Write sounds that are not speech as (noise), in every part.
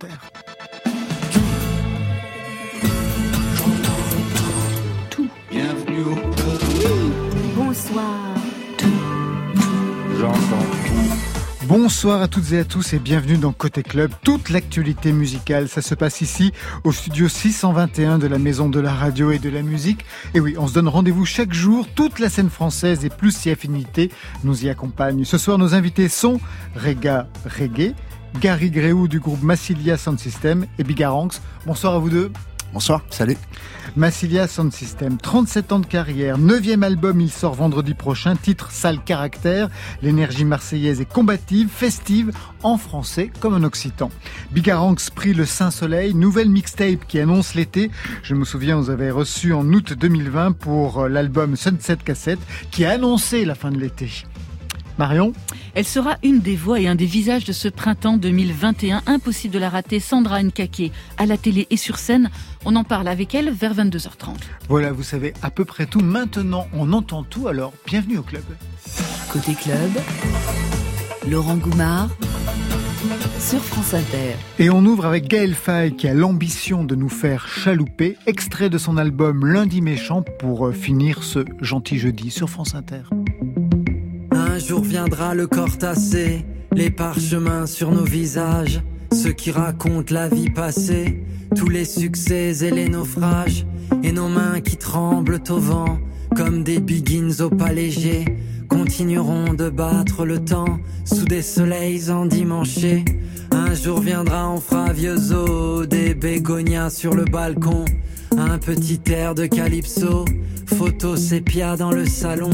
Damn. Bonsoir à toutes et à tous et bienvenue dans Côté Club. Toute l'actualité musicale, ça se passe ici au studio 621 de la Maison de la Radio et de la Musique. Et oui, on se donne rendez-vous chaque jour. Toute la scène française et plus si affinité nous y accompagnent. Ce soir, nos invités sont Rega Reggae, Gary Gréou du groupe Massilia Sound System et Bigaranx. Bonsoir à vous deux. Bonsoir, salut. Massilia Sound System, 37 ans de carrière, 9e album, il sort vendredi prochain, titre Sale Caractère, l'énergie marseillaise est combative, festive, en français comme en occitan. Bigaranx prit le Saint-Soleil, nouvelle mixtape qui annonce l'été. Je me souviens, vous avez reçu en août 2020 pour euh, l'album Sunset Cassette qui a annoncé la fin de l'été. Marion Elle sera une des voix et un des visages de ce printemps 2021. Impossible de la rater. Sandra Nkake à la télé et sur scène. On en parle avec elle vers 22h30. Voilà, vous savez à peu près tout. Maintenant, on entend tout, alors bienvenue au club. Côté club, Laurent Goumard sur France Inter. Et on ouvre avec Gaël Faye qui a l'ambition de nous faire chalouper, extrait de son album Lundi méchant pour euh, finir ce gentil jeudi sur France Inter. Un jour viendra le corps tassé, les parchemins sur nos visages, ceux qui racontent la vie passée, tous les succès et les naufrages, et nos mains qui tremblent au vent, comme des biggins au pas léger, continueront de battre le temps sous des soleils endimanchés. Un jour viendra, on fera vieux os, des bégonias sur le balcon, un petit air de calypso, photo sépia dans le salon.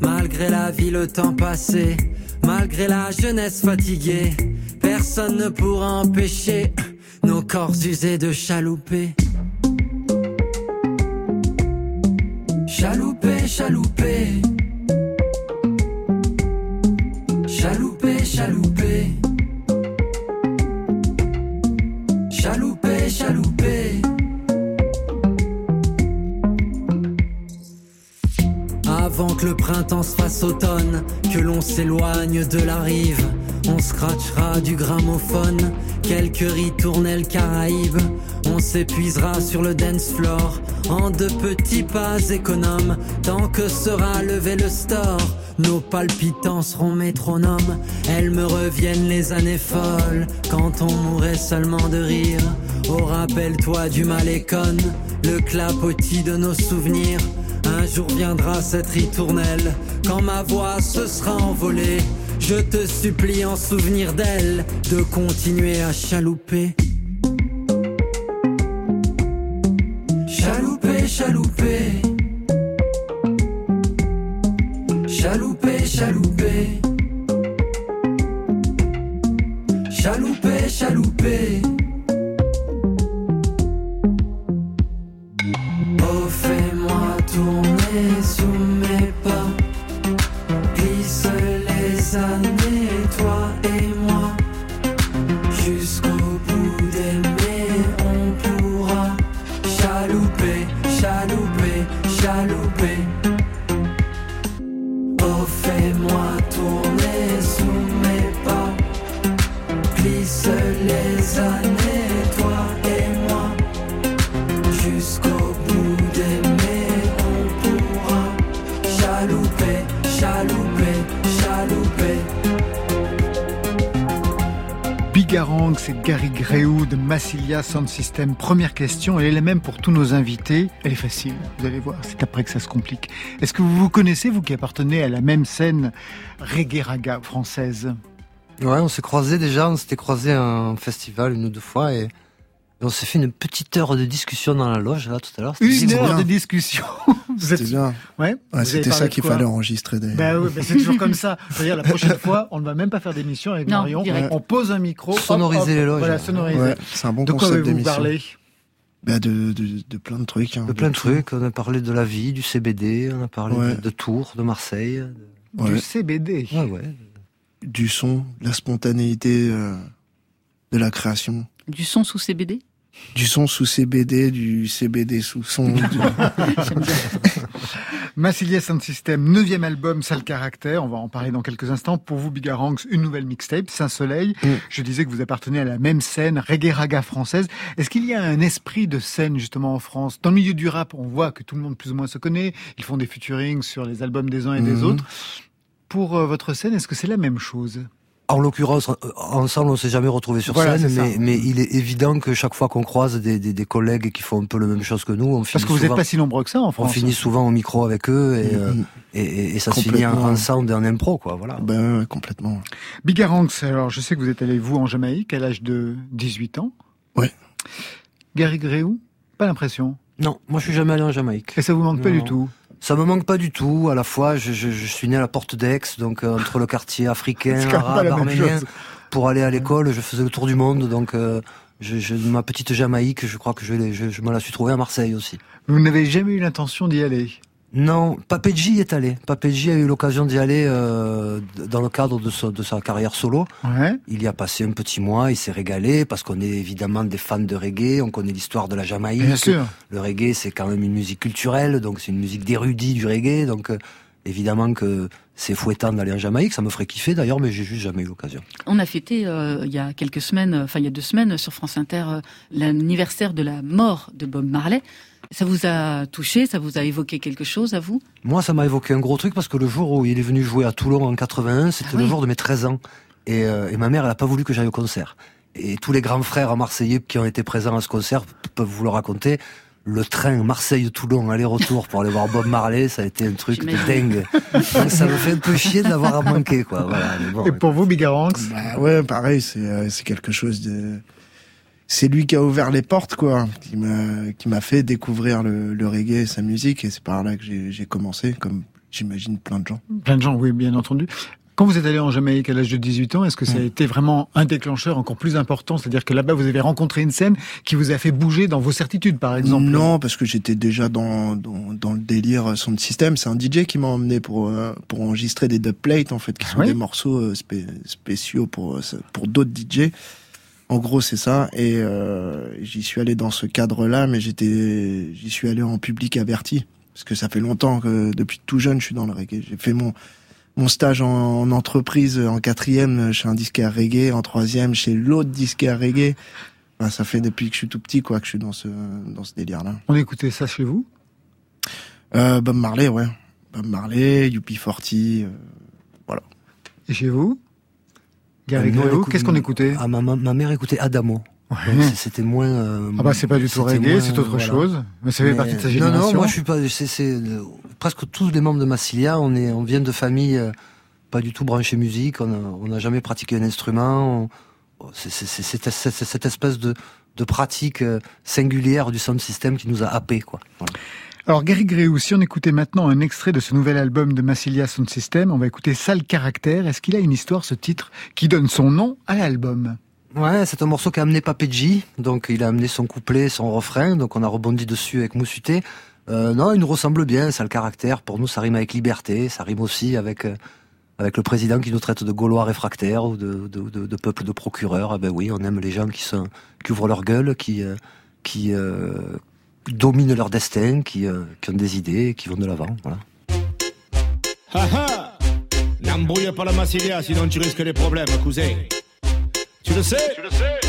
Malgré la vie, le temps passé, malgré la jeunesse fatiguée, personne ne pourra empêcher nos corps usés de chalouper. Chalouper, chalouper. Chalouper. Chalouper, chalouper. Avant que le printemps se fasse automne, que l'on s'éloigne de la rive, on scratchera du gramophone, quelques ritournelles caraïbes, on s'épuisera sur le dance floor, en de petits pas économes, tant que sera levé le store, nos palpitants seront métronomes, elles me reviennent les années folles, quand on mourrait seulement de rire, oh rappelle-toi du malécon, le clapotis de nos souvenirs, un jour viendra cette ritournelle, quand ma voix se sera envolée. Je te supplie en souvenir d'elle de continuer à chalouper. Chalouper, chalouper. Chalouper, chalouper. Chalouper, chalouper. C'est Gary Gréou de Massilia Sound System. Première question, elle est la même pour tous nos invités. Elle est facile, vous allez voir, c'est après que ça se complique. Est-ce que vous vous connaissez, vous qui appartenez à la même scène reggae raga française? Ouais, on s'est croisés déjà, on s'était croisés à un festival une ou deux fois et, et on s'est fait une petite heure de discussion dans la loge là tout à l'heure. Une bien. heure de discussion. (laughs) Vous C'était bien. Ouais, Ouais, c'était ça qu'il fallait enregistrer d'ailleurs. Bah oui, bah c'est toujours comme ça. (laughs) C'est-à-dire la prochaine fois, on ne va même pas faire d'émission avec Non, Marion. direct. On pose un micro. Sonoriser hop, les loges. Voilà, sonoriser. Ouais, c'est un bon de concept d'émission. Bah de, de, de plein de trucs. hein, de plein de tout. trucs. On a parlé de la vie, du CBD, on a parlé Ouais. de, de Tours, de Marseille. de- Du Ouais. CBD. Ouais, ouais. Du son, de la spontanéité euh, de la création. Du son sous CBD Du son sous CBD, du CBD sous son. du- (laughs) Massilia Sound System, neuvième album, Sale Caractère. On va en parler dans quelques instants. Pour vous, Bigaranx, une nouvelle mixtape, Saint-Soleil. Mm. Je disais que vous appartenez à la même scène, reggae raga française. Est-ce qu'il y a un esprit de scène, justement, en France? Dans le milieu du rap, on voit que tout le monde plus ou moins se connaît. Ils font des featurings sur les albums des uns et des Mhm. autres. Pour euh, votre scène, est-ce que c'est la même chose? En l'occurrence, euh, ensemble, on s'est jamais retrouvés sur Voilà, scène, mais, mais il est évident que chaque fois qu'on croise des, des, des collègues qui font un peu la même chose que nous, on Parce finit que vous n'êtes souvent, pas si nombreux que ça en on France. finit souvent au micro avec eux et, euh, et, et- et ça se finit en, sound et en impro, quoi. Voilà. Ben complètement. Bigaranx, alors je sais que vous êtes allé, vous, en Jamaïque, à l'âge de 18 ans. Ouais. Gary Gréou? Pas l'impression. Non, moi je suis jamais allé en Jamaïque. Et ça vous manque pas du tout? Ça me manque pas du tout. À la fois, je, je, je suis né à la porte d'Aix, donc euh, entre le quartier africain, (laughs) arabe, arménien. Pour aller à l'école, je faisais le tour du monde, donc euh, je, je- ma petite Jamaïque, je crois que je, je, je me la suis trouvée à Marseille aussi. Vous n'avez jamais eu l'intention d'y aller? Non, Papedji y est allé. Papedji a eu l'occasion d'y aller euh, dans le cadre de, sa- de sa carrière solo. Ouais. Il y a passé un petit mois, il s'est régalé parce qu'on est évidemment des fans de reggae, on connaît l'histoire de la Jamaïque. Bien sûr. Le reggae, c'est quand même une musique culturelle, donc c'est une musique d'érudit du reggae, donc euh, évidemment que c'est fouettant d'aller en Jamaïque, ça me ferait kiffer d'ailleurs, mais j'ai juste jamais eu l'occasion. On a fêté euh, il y a quelques semaines, euh, enfin il y a deux semaines sur France Inter, euh, l'anniversaire de la mort de Bob Marley. Ça vous a touché, ça vous a évoqué quelque chose à vous? Moi, ça m'a évoqué un gros truc parce que le jour où il est venu jouer à Toulon en 81, c'était Ah oui. le jour de mes 13 ans. Et, euh, et ma mère, elle a pas voulu que j'aille au concert. Et tous les grands frères marseillais qui ont été présents à ce concert peuvent vous le raconter. Le train Marseille-Toulon aller-retour pour aller voir Bob Marley, ça a été un truc de dingue. Donc ça me fait un peu chier de l'avoir manqué, quoi. Voilà, mais bon, Et pour vous, Bigaranx? Bah ouais, pareil, c'est euh, c'est quelque chose de. C'est lui qui a ouvert les portes, quoi, qui m'a qui m'a fait découvrir le, le reggae et sa musique, et c'est par là que j'ai commencé, comme j'imagine plein de gens. Plein de gens, oui, bien entendu. Quand vous êtes allé en Jamaïque à l'âge de 18 ans, est-ce que ça a été vraiment un déclencheur encore plus important? C'est-à-dire que là-bas, vous avez rencontré une scène qui vous a fait bouger dans vos certitudes, par exemple? Non, parce que j'étais déjà dans, dans, dans le délire son système. C'est un DJ qui m'a emmené pour, euh, pour enregistrer des dubplates, en fait, qui sont oui des morceaux euh, spé- spéciaux pour, euh, pour d'autres DJ. En gros, c'est ça. Et euh, j'y suis allé dans ce cadre-là, mais j'étais, j'y suis allé en public averti. Parce que ça fait longtemps que, depuis tout jeune, je suis dans le reggae. J'ai fait mon, mon stage en, en entreprise en quatrième chez un disquaire reggae, en troisième chez l'autre disquaire reggae. Enfin, ça fait depuis que je suis tout petit, quoi, que je suis dans ce, dans ce délire-là. On écoutait ça chez vous? Euh, Bob Marley, ouais. Bob Marley, UP40, euh, Et chez vous? Gary Gréou, qu'est-ce qu'on écoutait Ah, ma, ma, ma mère écoutait Adamo. C'était moins. euh, Ah bah c'est pas du tout reggae, c'est autre voilà. chose. Mais ça fait Mais- partie de sa Non, génération. non, moi je suis pas. C'est, c'est presque tous les membres de Massilia. On est, on vient de familles euh, pas du tout branchées musique. On n'a jamais pratiqué un instrument. C'est, c'est, c'est, c'est- c'est- c'est cette espèce de, de pratique euh, singulière du sound system qui nous a happés, quoi. Voilà. Alors Gary Gréou, si on écoutait maintenant un extrait de ce nouvel album de Massilia Sound System, on va écouter Sale Caractère. Est-ce qu'il a une histoire, ce titre, qui donne son nom à l'album? Ouais, c'est un morceau qu'a amené Papedji, donc il a amené son couplet, son refrain, donc on a rebondi dessus avec Moussuté. Euh, non, il nous ressemble bien, ça a le caractère. Pour nous, ça rime avec liberté, ça rime aussi avec euh, avec le président qui nous traite de Gaulois réfractaires ou de, de, peuple de procureurs. Ah ben oui, on aime les gens qui ouvrent leur gueule, qui euh, qui dominent leur destin, qui euh, qui ont des idées, qui vont de l'avant. Voilà. Haha N'embrouille pas la Massilia, sinon tu risques des problèmes, cousin. Tu le sais Tu le sais,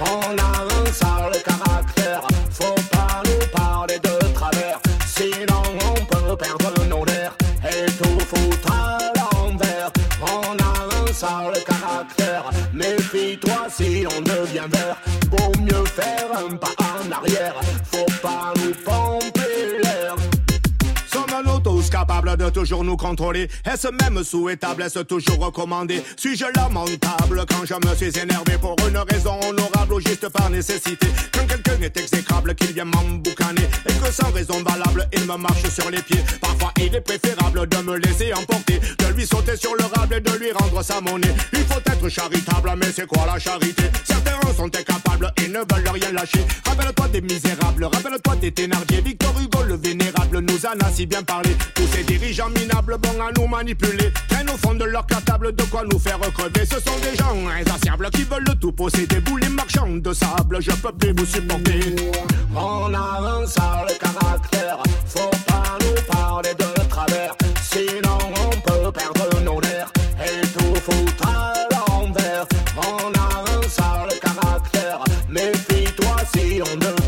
On a un sale caractère, faut pas nous parler de travers, sinon on peut perdre nos nerfs et tout foutre à l'envers. On a un sale caractère, méfie-toi si on devient vert, vaut mieux faire un pas Capables de toujours nous contrôler. Est-ce même souhaitable, est-ce toujours recommandé? Suis-je lamentable quand je me suis énervé pour une raison honorable ou juste par nécessité? Quand quelqu'un est exécrable, qu'il vient m'emboucaner. Et que sans raison valable, il me marche sur les pieds. Parfois il est préférable de me laisser emporter De lui sauter sur le rable et de lui rendre sa monnaie. Il faut être charitable, mais c'est quoi la charité? Certains sont incapables et ne veulent rien lâcher. Rappelle-toi des misérables, rappelle-toi des Thénardier Victor Hugo le vénérable nous en a si bien parlé. Ces dirigeants minables, bons à nous manipuler, traînent au fond de leur cartable de quoi nous faire crever. Ce sont des gens insatiables qui veulent tout posséder. Vous les marchands de sable, je peux plus vous supporter. On a un sale caractère, faut pas nous parler de travers, sinon on peut perdre nos nerfs et tout foutre à l'envers. On a un sale caractère, méfie-toi si on devient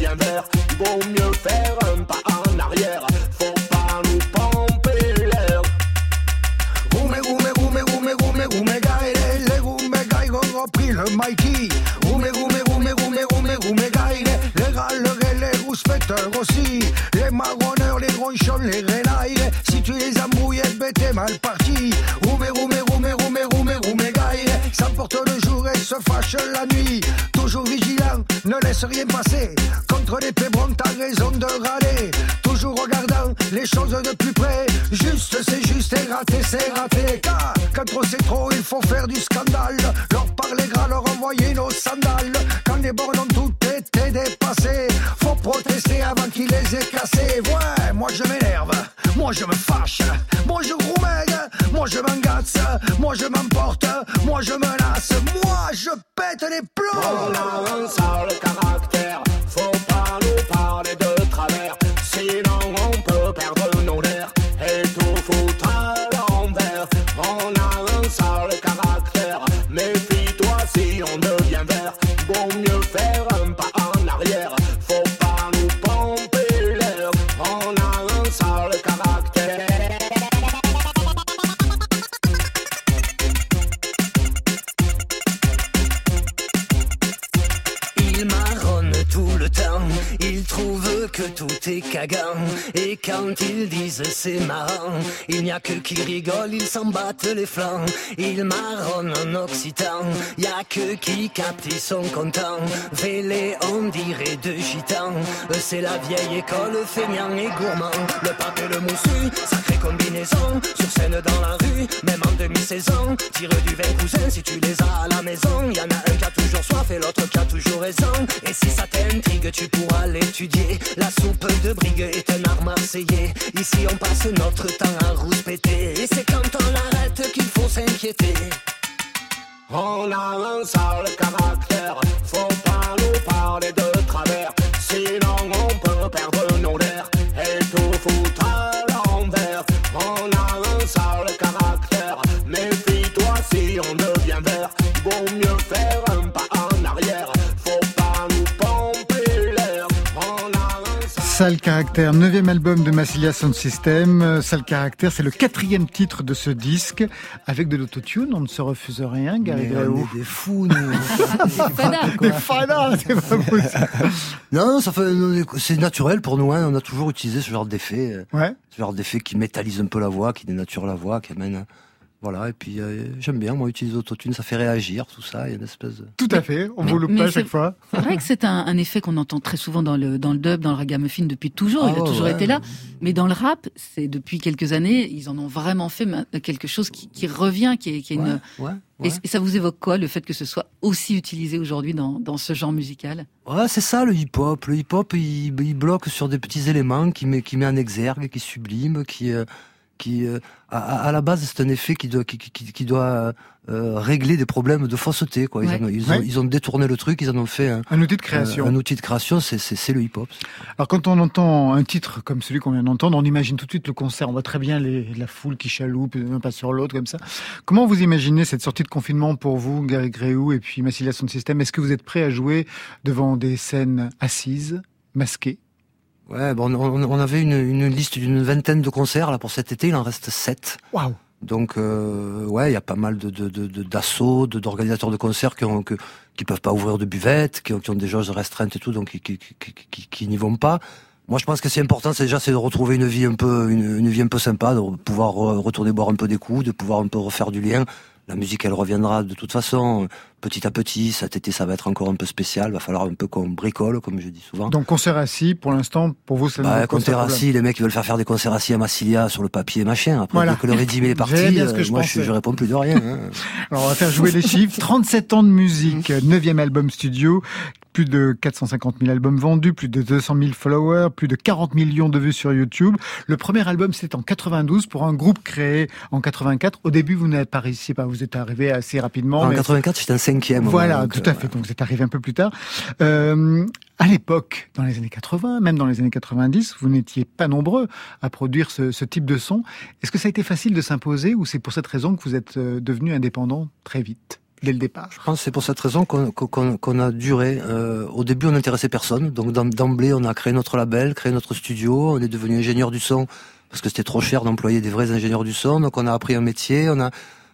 Mikey. Gume, gume, gume, gume, gume, gume, gaire, les galeries, les aussi. Les marronneurs, les gronchons, les renailles. Si tu les embrouilles, ben t'es mal parti. Gume, gume, gume, gume, gume, gume, gaire, s'emporte le jour et se fâche la nuit. Toujours vigilant, ne laisse rien passer. Contre les pébrons, t'as raison de râler. Toujours regardant les choses de plus près. Juste, c'est juste, et raté, c'est raté. Car quand trop c'est trop, il faut faire du scandale. Sandales. Quand les bornes ont tout été dépassées, faut protester avant qu'ils les aient cassés. Ouais, moi je m'énerve, moi je me fâche, moi je roumègue, moi je m'engace, moi je m'emporte, moi je menace, moi je pète les plombs. On caractère, que tout est cagant. Et quand ils disent c'est marrant, il n'y a que qui rigole, ils s'en battent les flancs. Il marronne en occitan, y a que qui capte, ils sont contents. Vélé, on dirait de gitans. Eux, C'est la vieille école, feignant et gourmand. Le pape et le moussu, sacrée combinaison. Sur scène dans la rue, même en demi-saison. Tire du vin cousin si tu les as à la maison. Y en a un qui a toujours soif et l'autre qui a toujours raison. Et si ça t'intrigue, tu pourras l'étudier. La soupe de brigue est un art marseillais. Ici, on passe notre temps à rouspéter. Et c'est quand on l'arrête qu'il faut s'inquiéter. On a un sale caractère, faut pas nous parler de travers, sinon on peut perdre nos nerfs et tout foutre à l'envers. On a un sale caractère, méfie-toi si on devient vert, vaut mieux faire sale caractère, neuvième album de Massilia Sound System. Sale caractère, c'est le quatrième titre de ce disque. Avec de l'autotune, on ne se refuse rien, Gary on est des fous, nous. Des (laughs) fadas, c'est pas possible. (laughs) non, non, ça fait, c'est naturel pour nous. Hein. On a toujours utilisé ce genre d'effet, euh, Ouais. ce genre d'effet qui métallise un peu la voix, qui dénature la voix, qui amène. Voilà. Et puis euh, j'aime bien, moi, utiliser l'autotune, ça fait réagir, tout ça. Il y a une espèce de. Tout à fait, on vous loupe mais pas à chaque fois. C'est vrai que c'est un, un effet qu'on entend très souvent dans le, dans le dub, dans le ragamuffin depuis toujours. il Ah a toujours ouais. été là. Mais dans le rap, c'est depuis quelques années, ils en ont vraiment fait quelque chose qui, qui revient, qui est, qui est une. Ouais, Et, ouais. et ça vous évoque quoi, le fait que ce soit aussi utilisé aujourd'hui dans, dans ce genre musical? Ouais, c'est ça le hip-hop. Le hip-hop, il, il bloque sur des petits éléments qui met, qui met en exergue, qui sublime, qui, euh, qui euh, à, à- la base, c'est un effet qui doit, qui, qui, qui doit euh, régler des problèmes de fausseté. Quoi. Ils, Ouais. en ont, ils, Ouais. ont, ils ont détourné le truc, ils en ont fait un, Un outil de création. un, un outil de création. C'est, c'est, c'est le hip-hop. Alors quand on entend un titre comme celui qu'on vient d'entendre, on imagine tout de suite le concert. On voit très bien les, la foule qui chaloupe d'un pas sur l'autre comme ça. Comment vous imaginez cette sortie de confinement pour vous, Gary Gréou et puis Massilia Sound System? Est-ce que vous êtes prêt à jouer devant des scènes assises, masquées? Ouais, bon, on, on avait une, une liste d'une vingtaine de concerts là pour cet été. Il en reste sept. Waouh Donc euh, ouais, il y a pas mal de de- de- de- d'assauts, de, d'organisateurs de concerts qui ont que, qui peuvent pas ouvrir de buvettes, qui ont, qui ont des jauges restreintes et tout, donc qui qui, qui, qui, n'y vont pas. Moi, je pense que c'est important, c'est déjà c'est de retrouver une vie un peu une, une vie un peu sympa, de pouvoir re- retourner boire un peu des coups, de pouvoir un peu refaire du lien. La musique, elle reviendra de toute façon. Petit à petit. Cet été, ça va être encore un peu spécial. Va falloir un peu qu'on bricole, comme je dis souvent. Donc concert assis, pour l'instant, pour vous, c'est Bah, le concert assis, les mecs veulent faire faire des concerts assis à Massilia sur le papier machin. Après, Voilà. dès que le régime est (laughs) parti, J'avais bien ce que euh, je moi pensais. je, je réponds plus de rien. hein. (laughs) Alors on va faire jouer les chiffres. 37 ans de musique, 9e album studio, plus de 450 000 albums vendus, plus de 200 000 followers, plus de 40 millions de vues sur YouTube. Le premier album c'était en 92 pour un groupe créé en 84. Au début vous n'êtes pas réussi, vous êtes arrivé assez rapidement. en mais- 84, j'étais un cinquième. Voilà, donc, tout euh, à fait. Donc vous êtes arrivé un peu plus tard. Euh, à l'époque, dans les années 80, même dans les années 90, vous n'étiez pas nombreux à produire ce, ce type de son. Est-ce que ça a été facile de s'imposer ou c'est pour cette raison que vous êtes euh, devenu indépendant très vite, dès le départ? Je pense que c'est pour cette raison qu'on a duré. Euh, au début, on n'intéressait personne. Donc d'em- d'emblée, on a créé notre label, créé notre studio. On est devenu ingénieur du son parce que c'était trop cher d'employer des vrais ingénieurs du son. Donc on a appris un métier. On a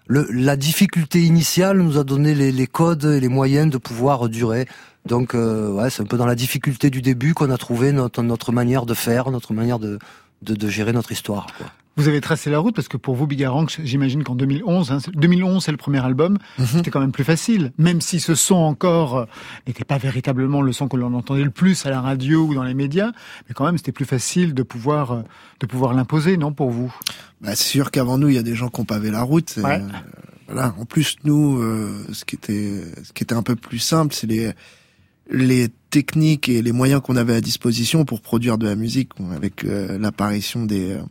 le, la difficulté initiale nous a donné les, les codes et les moyens de pouvoir durer. Donc euh, ouais, c'est un peu dans la difficulté du début qu'on a trouvé notre, notre manière de faire, notre manière de, de, de gérer notre histoire. Quoi. Vous avez tracé la route parce que pour vous, Bigaranx, j'imagine qu'en 2011, hein, c'est- 2011 c'est le premier album, c'était quand même plus facile. Même si ce son encore euh, n'était pas véritablement le son que l'on entendait le plus à la radio ou dans les médias, mais quand même c'était plus facile de pouvoir euh, de pouvoir l'imposer, non pour vous? Bah, c'est sûr qu'avant nous, il y a des gens qui ont pavé la route. et, Ouais. euh, voilà. En plus, nous, euh, ce qui était, ce qui était un peu plus simple, c'est les les techniques et les moyens qu'on avait à disposition pour produire de la musique, avec euh, l'apparition des euh,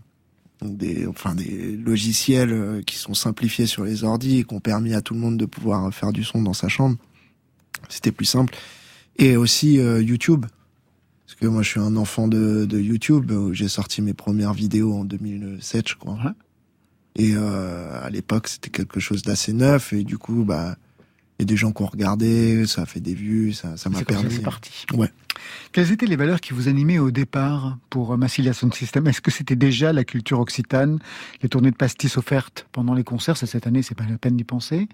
des enfin des logiciels euh, qui sont simplifiés sur les ordis et qui ont permis à tout le monde de pouvoir faire du son dans sa chambre. C'était plus simple. Et aussi euh, YouTube. Parce que moi, je suis un enfant de, de YouTube. où J'ai sorti mes premières vidéos en 2007, je crois. Ouais. Et euh, à l'époque, c'était quelque chose d'assez neuf. Et du coup, bah, y a des gens qui ont regardé, ça a fait des vues, ça, ça m'a permis. c'est parti. Ouais. Quelles étaient les valeurs qui vous animaient au départ pour euh, Massilia Sound System? Est-ce que c'était déjà la culture occitane, les tournées de pastis offertes pendant les concerts? Ça, Cette année, c'est pas la peine d'y penser.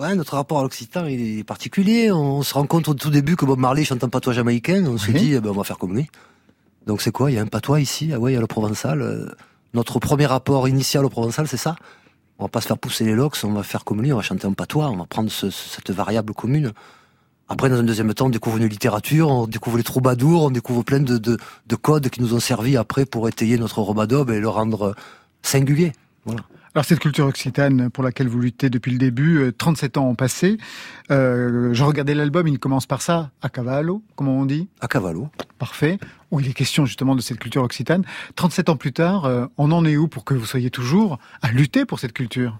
Ouais, notre rapport à l'Occitan, il est particulier. On se rend compte au tout début que Bob Marley chante un patois jamaïcain. On se Oui. dit, eh ben, on va faire comme lui. Donc c'est quoi? Il y a un patois ici Ah ouais, il y a le provençal. Euh, Notre premier rapport initial au provençal, c'est ça? On va pas se faire pousser les locks, on va faire comme lui, on va chanter un patois, on va prendre ce- ce- cette variable commune. Après, dans un deuxième temps, on découvre une littérature, on découvre les troubadours, on découvre plein de, de, de codes qui nous ont servi après pour étayer notre robadob et le rendre singulier. Alors cette culture occitane pour laquelle vous luttez depuis le début, euh, 37 ans ont passé. Euh, je regardais l'album, il commence par ça, à cavallo, comment on dit À Cavallo. Parfait. Où il est question justement de cette culture occitane. 37 ans plus tard, euh, on en est où pour que vous soyez toujours à lutter pour cette culture?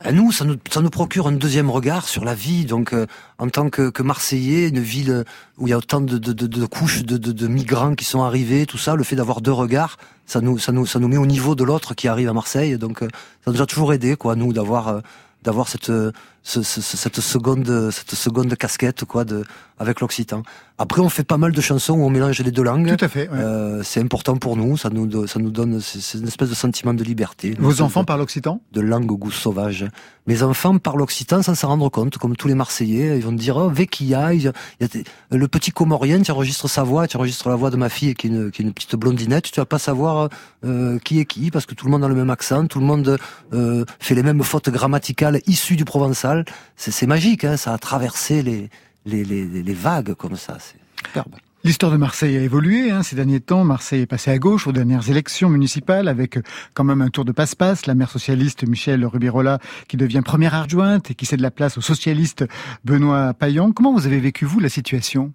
À nous, ça nous, ça nous procure un deuxième regard sur la vie. Donc, euh, en tant que, que Marseillais, une ville où il y a autant de, de, de, de couches de migrants qui sont arrivés, tout ça, le fait d'avoir deux regards, ça nous, ça nous, ça nous met au niveau de l'autre qui arrive à Marseille. Donc, euh, ça nous a toujours aidé, quoi, nous, d'avoir, euh, d'avoir cette, euh, ce- ce- ce- cette seconde, cette seconde casquette, quoi, de, avec l'occitan. Après, on fait pas mal de chansons où on mélange les deux langues. Tout à fait. ouais. Euh, c'est important pour nous, ça nous, ça nous donne, c'est une espèce de sentiment de liberté. Vos enfants de- parlent occitan? de langue au goût sauvage. Mes enfants parlent occitan sans s'en rendre compte, comme tous les Marseillais. Ils vont dire, oh, Vekia, il y a- il y a des- le petit comorien, tu enregistres sa voix, tu enregistres la voix de ma fille qui est une, qui est une petite blondinette, tu vas pas savoir euh, qui est qui, parce que tout le monde a le même accent, tout le monde euh, fait les mêmes fautes grammaticales issues du provençal. C'est c'est magique, hein, ça a traversé les, les, les, les vagues comme ça. C'est superbe. L'histoire de Marseille a évolué hein, ces derniers temps. Marseille est passé à gauche aux dernières élections municipales avec euh, quand même un tour de passe-passe. La maire socialiste Michel Rubirola qui devient première adjointe et qui cède la place au socialiste Benoît Payan. Comment vous avez vécu, vous, la situation?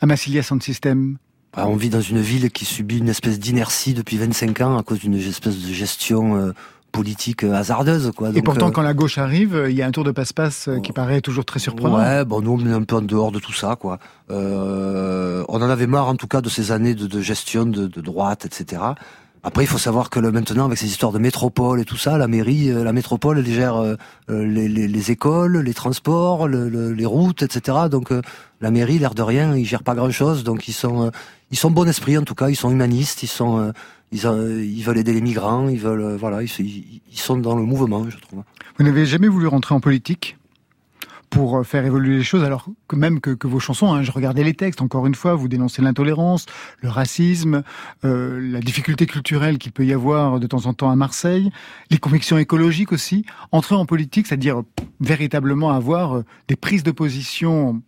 À Massilia Sound System Bah, on vit dans une ville qui subit une espèce d'inertie depuis 25 ans à cause d'une espèce de gestion euh, politique euh, hasardeuse. Quoi. Et pourtant, euh, quand la gauche arrive, il y a un tour de passe-passe euh, qui paraît toujours très surprenant. Ouais, bon, nous, on est un peu en dehors de tout ça, quoi. Euh, on en avait marre, en tout cas, de ces années de, de gestion de, de droite, etc. Après, il faut savoir que le, maintenant, avec ces histoires de métropole et tout ça, la mairie, la métropole, elle gère euh, les, les, les écoles, les transports, le- le- les routes, etc. Donc, la mairie, l'air de rien, ils gèrent pas grand-chose. Donc, ils sont, ils sont bon esprit, en tout cas. Ils sont humanistes. Ils sont, ils, veulent aider les migrants. Ils veulent, euh, voilà, ils, sont dans le mouvement, je trouve. Vous n'avez jamais voulu rentrer en politique pour euh, faire évoluer les choses, alors que même que, vos chansons, hein, je regardais les textes, encore une fois, vous dénoncez l'intolérance, le racisme, euh, la difficulté culturelle qu'il peut y avoir de temps en temps à Marseille, les convictions écologiques aussi. Entrer en politique, c'est-à-dire véritablement avoir des prises de position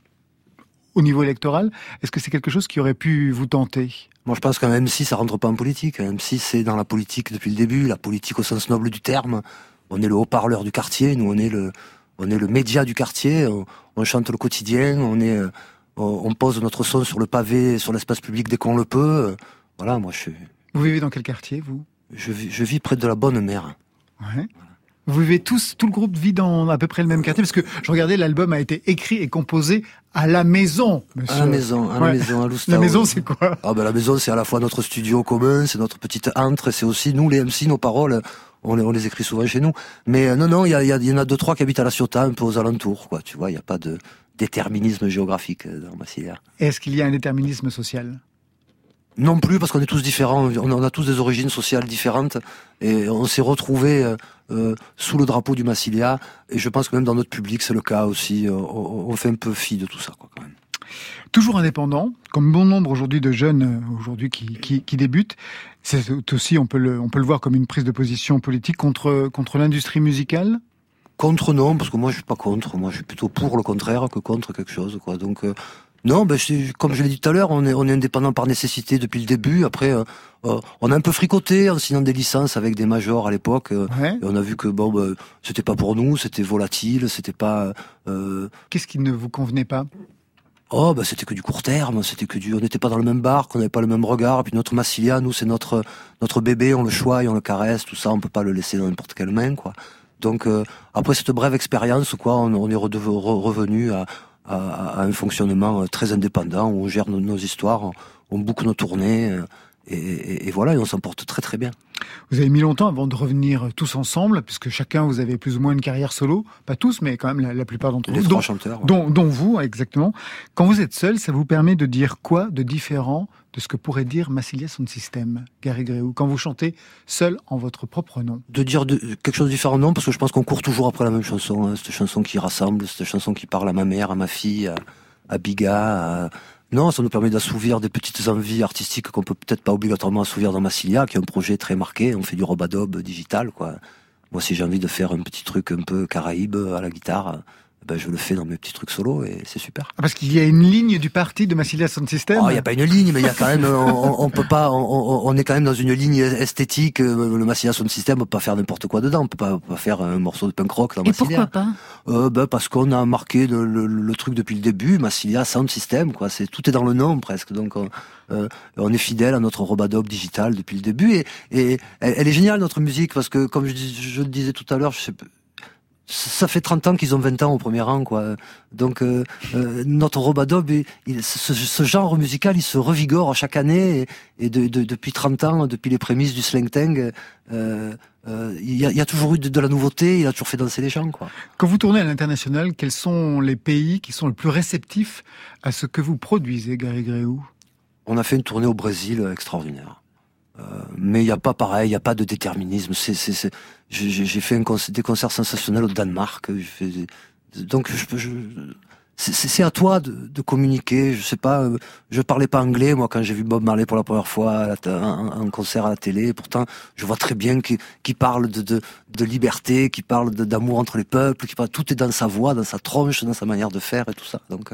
au niveau électoral, est-ce que c'est quelque chose qui aurait pu vous tenter? Moi, je pense qu'un M6, ça rentre pas en politique. Un M6, c'est dans la politique depuis le début, la politique au sens noble du terme. On est le haut-parleur du quartier, nous, on est le, on est le média du quartier, on, on chante le quotidien, on est, euh, on, pose notre son sur le pavé, sur l'espace public dès qu'on le peut. Voilà, moi, je suis, Vous vivez dans quel quartier, vous? Je vis, je vis près de la bonne mère. Ouais. Vous vivez tous, tout le groupe vit dans à peu près le même quartier, parce que je regardais, l'album a été écrit et composé à la maison, monsieur. À la maison, à Ouais. la maison, à Loustao. La maison, c'est quoi? Ah ben la maison, c'est à la fois notre studio commun, c'est notre petite antre, et c'est aussi nous les MC, nos paroles, on les, on les écrit souvent chez nous. Mais euh, non, non, il y, a- y, a- y en a deux trois qui habitent à la Ciotat, un peu aux alentours, quoi. Tu vois, il n'y a pas de déterminisme géographique euh, dans Massilia. Est-ce qu'il y a un déterminisme social? Non plus, parce qu'on est tous différents, on on a tous des origines sociales différentes, et on s'est retrouvés euh, sous le drapeau du Massilia, et je pense que même dans notre public, c'est le cas aussi. euh, On, on fait un peu fi de tout ça, quoi, quand même. Toujours indépendant, comme bon nombre aujourd'hui de jeunes euh, aujourd'hui qui, qui, qui débutent. C'est aussi, on peut, le, on peut le voir comme une prise de position politique contre, contre l'industrie musicale? Contre non, parce que moi je suis pas contre, moi je suis plutôt pour le contraire que contre quelque chose, quoi. Donc euh, non, ben je- comme je l'ai dit tout à l'heure, on est on est indépendant par nécessité depuis le début. Après, euh, euh, on a un peu fricoté en signant des licences avec des majors à l'époque. euh, Ouais. et on a vu que bon, ben, c'était pas pour nous, c'était volatile, c'était pas. euh, Qu'est-ce qui ne vous convenait pas? Oh, bah, c'était que du court terme, c'était que du, on n'était pas dans le même bar, qu'on n'avait pas le même regard. Et puis notre Massilia, nous, c'est notre, notre bébé, on le choisit, on le caresse, tout ça, on peut pas le laisser dans n'importe quelle main, quoi. Donc, euh, après cette brève expérience, quoi, on, on est re- revenu à, à, à un fonctionnement euh, très indépendant, où on gère nos, nos histoires, on, boucle nos tournées, euh, et, et- et voilà, et on s'en porte très très bien. Vous avez mis longtemps avant de revenir tous ensemble, puisque chacun vous avez plus ou moins une carrière solo, pas tous, mais quand même la, la plupart d'entre Les vous, trois dont, chanteurs. ouais. dont, dont vous exactement. Quand vous êtes seul, ça vous permet de dire quoi de différent de ce que pourrait dire Massilia Sound System, Gary Gréou, quand vous chantez seul en votre propre nom de dire quelque chose de différent, non, parce que je pense qu'on court toujours après la même chanson, hein, cette chanson qui rassemble, cette chanson qui parle à ma mère, à ma fille, à, à Biga. Non, ça nous permet d'assouvir des petites envies artistiques qu'on peut peut-être pas obligatoirement assouvir dans Massilia, qui est un projet très marqué. On fait du robadob digital, quoi. Moi, si j'ai envie de faire un petit truc un peu caraïbe à la guitare, ben, je le fais dans mes petits trucs solo et c'est super. Ah, Parce qu'il y a une ligne du parti de Massilia Sound System. Oh, il n'y a pas une ligne, mais il y a quand même, on, on peut pas, on, est quand même dans une ligne esthétique. euh, Le Massilia Sound System, on peut pas faire n'importe quoi dedans. On peut pas, pas faire un morceau de punk rock dans Et Massilia. pourquoi pas euh, ben, Parce qu'on a marqué le, le- le truc depuis le début, Massilia Sound System, quoi. C'est tout est dans le nom presque. Donc, on, euh, on est fidèle à notre robadob digital depuis le début. Et, et elle, elle est géniale notre musique parce que, comme je le disais tout à l'heure, je sais pas, ça fait 30 ans qu'ils ont 20 ans au premier rang, quoi. Donc, euh, euh, notre robadob, ce, ce genre musical, il se revigore chaque année. Et, et de- de- depuis 30 ans, depuis les prémices du slang tang, euh, il y, a, il y a toujours eu de, de la nouveauté. Il a toujours fait danser les gens, quoi. Quand vous tournez à l'international, quels sont les pays qui sont le plus réceptifs à ce que vous produisez, Gary Gréou On a fait une tournée au Brésil extraordinaire. Euh, mais il n'y a pas pareil, il n'y a pas de déterminisme. C'est, c'est, c'est- j'ai, fait un concert- des concerts sensationnels au Danemark. j'ai fait- donc je, je, c'est, à toi de, de communiquer. Je sais pas, euh, je parlais pas anglais moi quand j'ai vu Bob Marley pour la première fois en, concert à la télé. Pourtant, je vois très bien qu'il, qu'il parle de, de, de liberté, qu'il parle d'amour entre les peuples, qu'il parle tout est dans sa voix, dans sa tronche, dans sa manière de faire et tout ça. Donc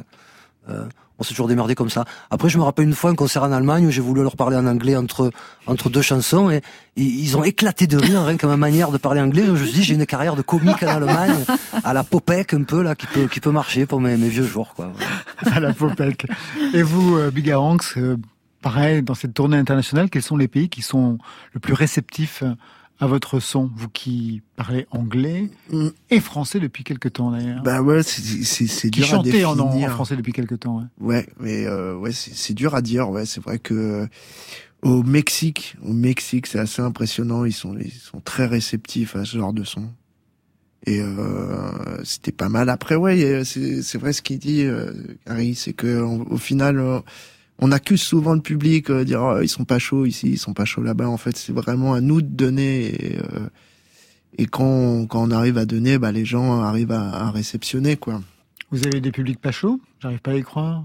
euh, on s'est toujours démerdé comme ça. Après, je me rappelle une fois un concert en Allemagne où j'ai voulu leur parler en anglais entre entre deux chansons et ils ont éclaté de rire rien qu'à ma manière de parler anglais. Je me suis dit j'ai une carrière de comique en Allemagne à la Popek un peu là qui peut qui peut marcher pour mes, vieux jours quoi. (laughs) À la Popek. Et vous, euh, Bigaranx, euh, pareil, dans cette tournée internationale, quels sont les pays qui sont le plus réceptifs euh, à votre son Vous qui parlez anglais Mm. et français depuis quelque temps d'ailleurs. Bah ouais, c'est dur à chantez en, en définir. français depuis quelque temps. ouais. Ouais, mais euh, ouais, c'est dur à dire. Ouais, c'est vrai que euh, au Mexique, au Mexique, c'est assez impressionnant. Ils sont ils sont très réceptifs à ce genre de son. Et euh, c'était pas mal. Après, ouais, c'est c'est vrai ce qu'il dit, euh, Harry, c'est que au final, euh, on accuse souvent le public, euh, dire oh, ils sont pas chauds ici, ils sont pas chauds là-bas. En fait, c'est vraiment à nous de donner. Et, euh, et quand on, quand on arrive à donner, bah les gens arrivent à, à réceptionner quoi. Vous avez des publics pas chauds? J'arrive pas à y croire.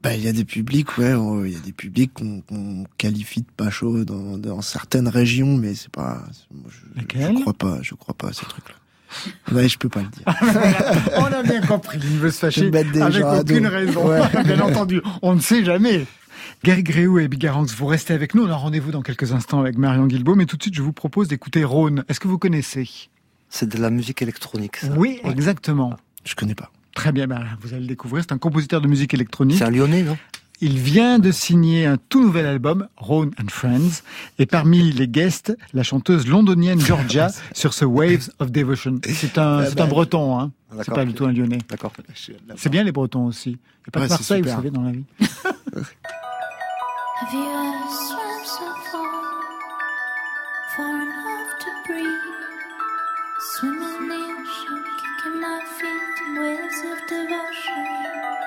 Bah, il y a des publics, ouais, oh, il y a des publics qu'on qualifie de pas chauds dans, dans certaines régions, mais c'est pas. moi, je, je, je crois pas, je crois pas à ces trucs-là. (laughs) Ouais, je peux pas le dire. (laughs) On a bien compris, il veut se fâcher avec aucune raison. Ouais. (laughs) Bien entendu, on ne sait jamais. Gary Gréou et Bigaranx, vous restez avec nous. On a rendez-vous dans quelques instants avec Marion Guilbault, mais tout de suite, je vous propose d'écouter Rhône. Est-ce que vous connaissez? C'est de la musique électronique. ça. Oui, exactement. Je connais pas. Très bien, ben, vous allez le découvrir. C'est un compositeur de musique électronique. C'est un lyonnais, non? Il vient de signer un tout nouvel album, Rhône and Friends. Et parmi les guests, la chanteuse londonienne Georgia sur ce Waves of Devotion. C'est un, c'est un breton, hein. C'est pas du tout un lyonnais. D'accord. C'est bien les bretons aussi. Il n'y a pas Ouais, c'est Marseille, vous savez, dans la vie. (laughs) Have you ever swam so far, far enough to breathe? Swim in the ocean, kicking my feet in waves of devotion.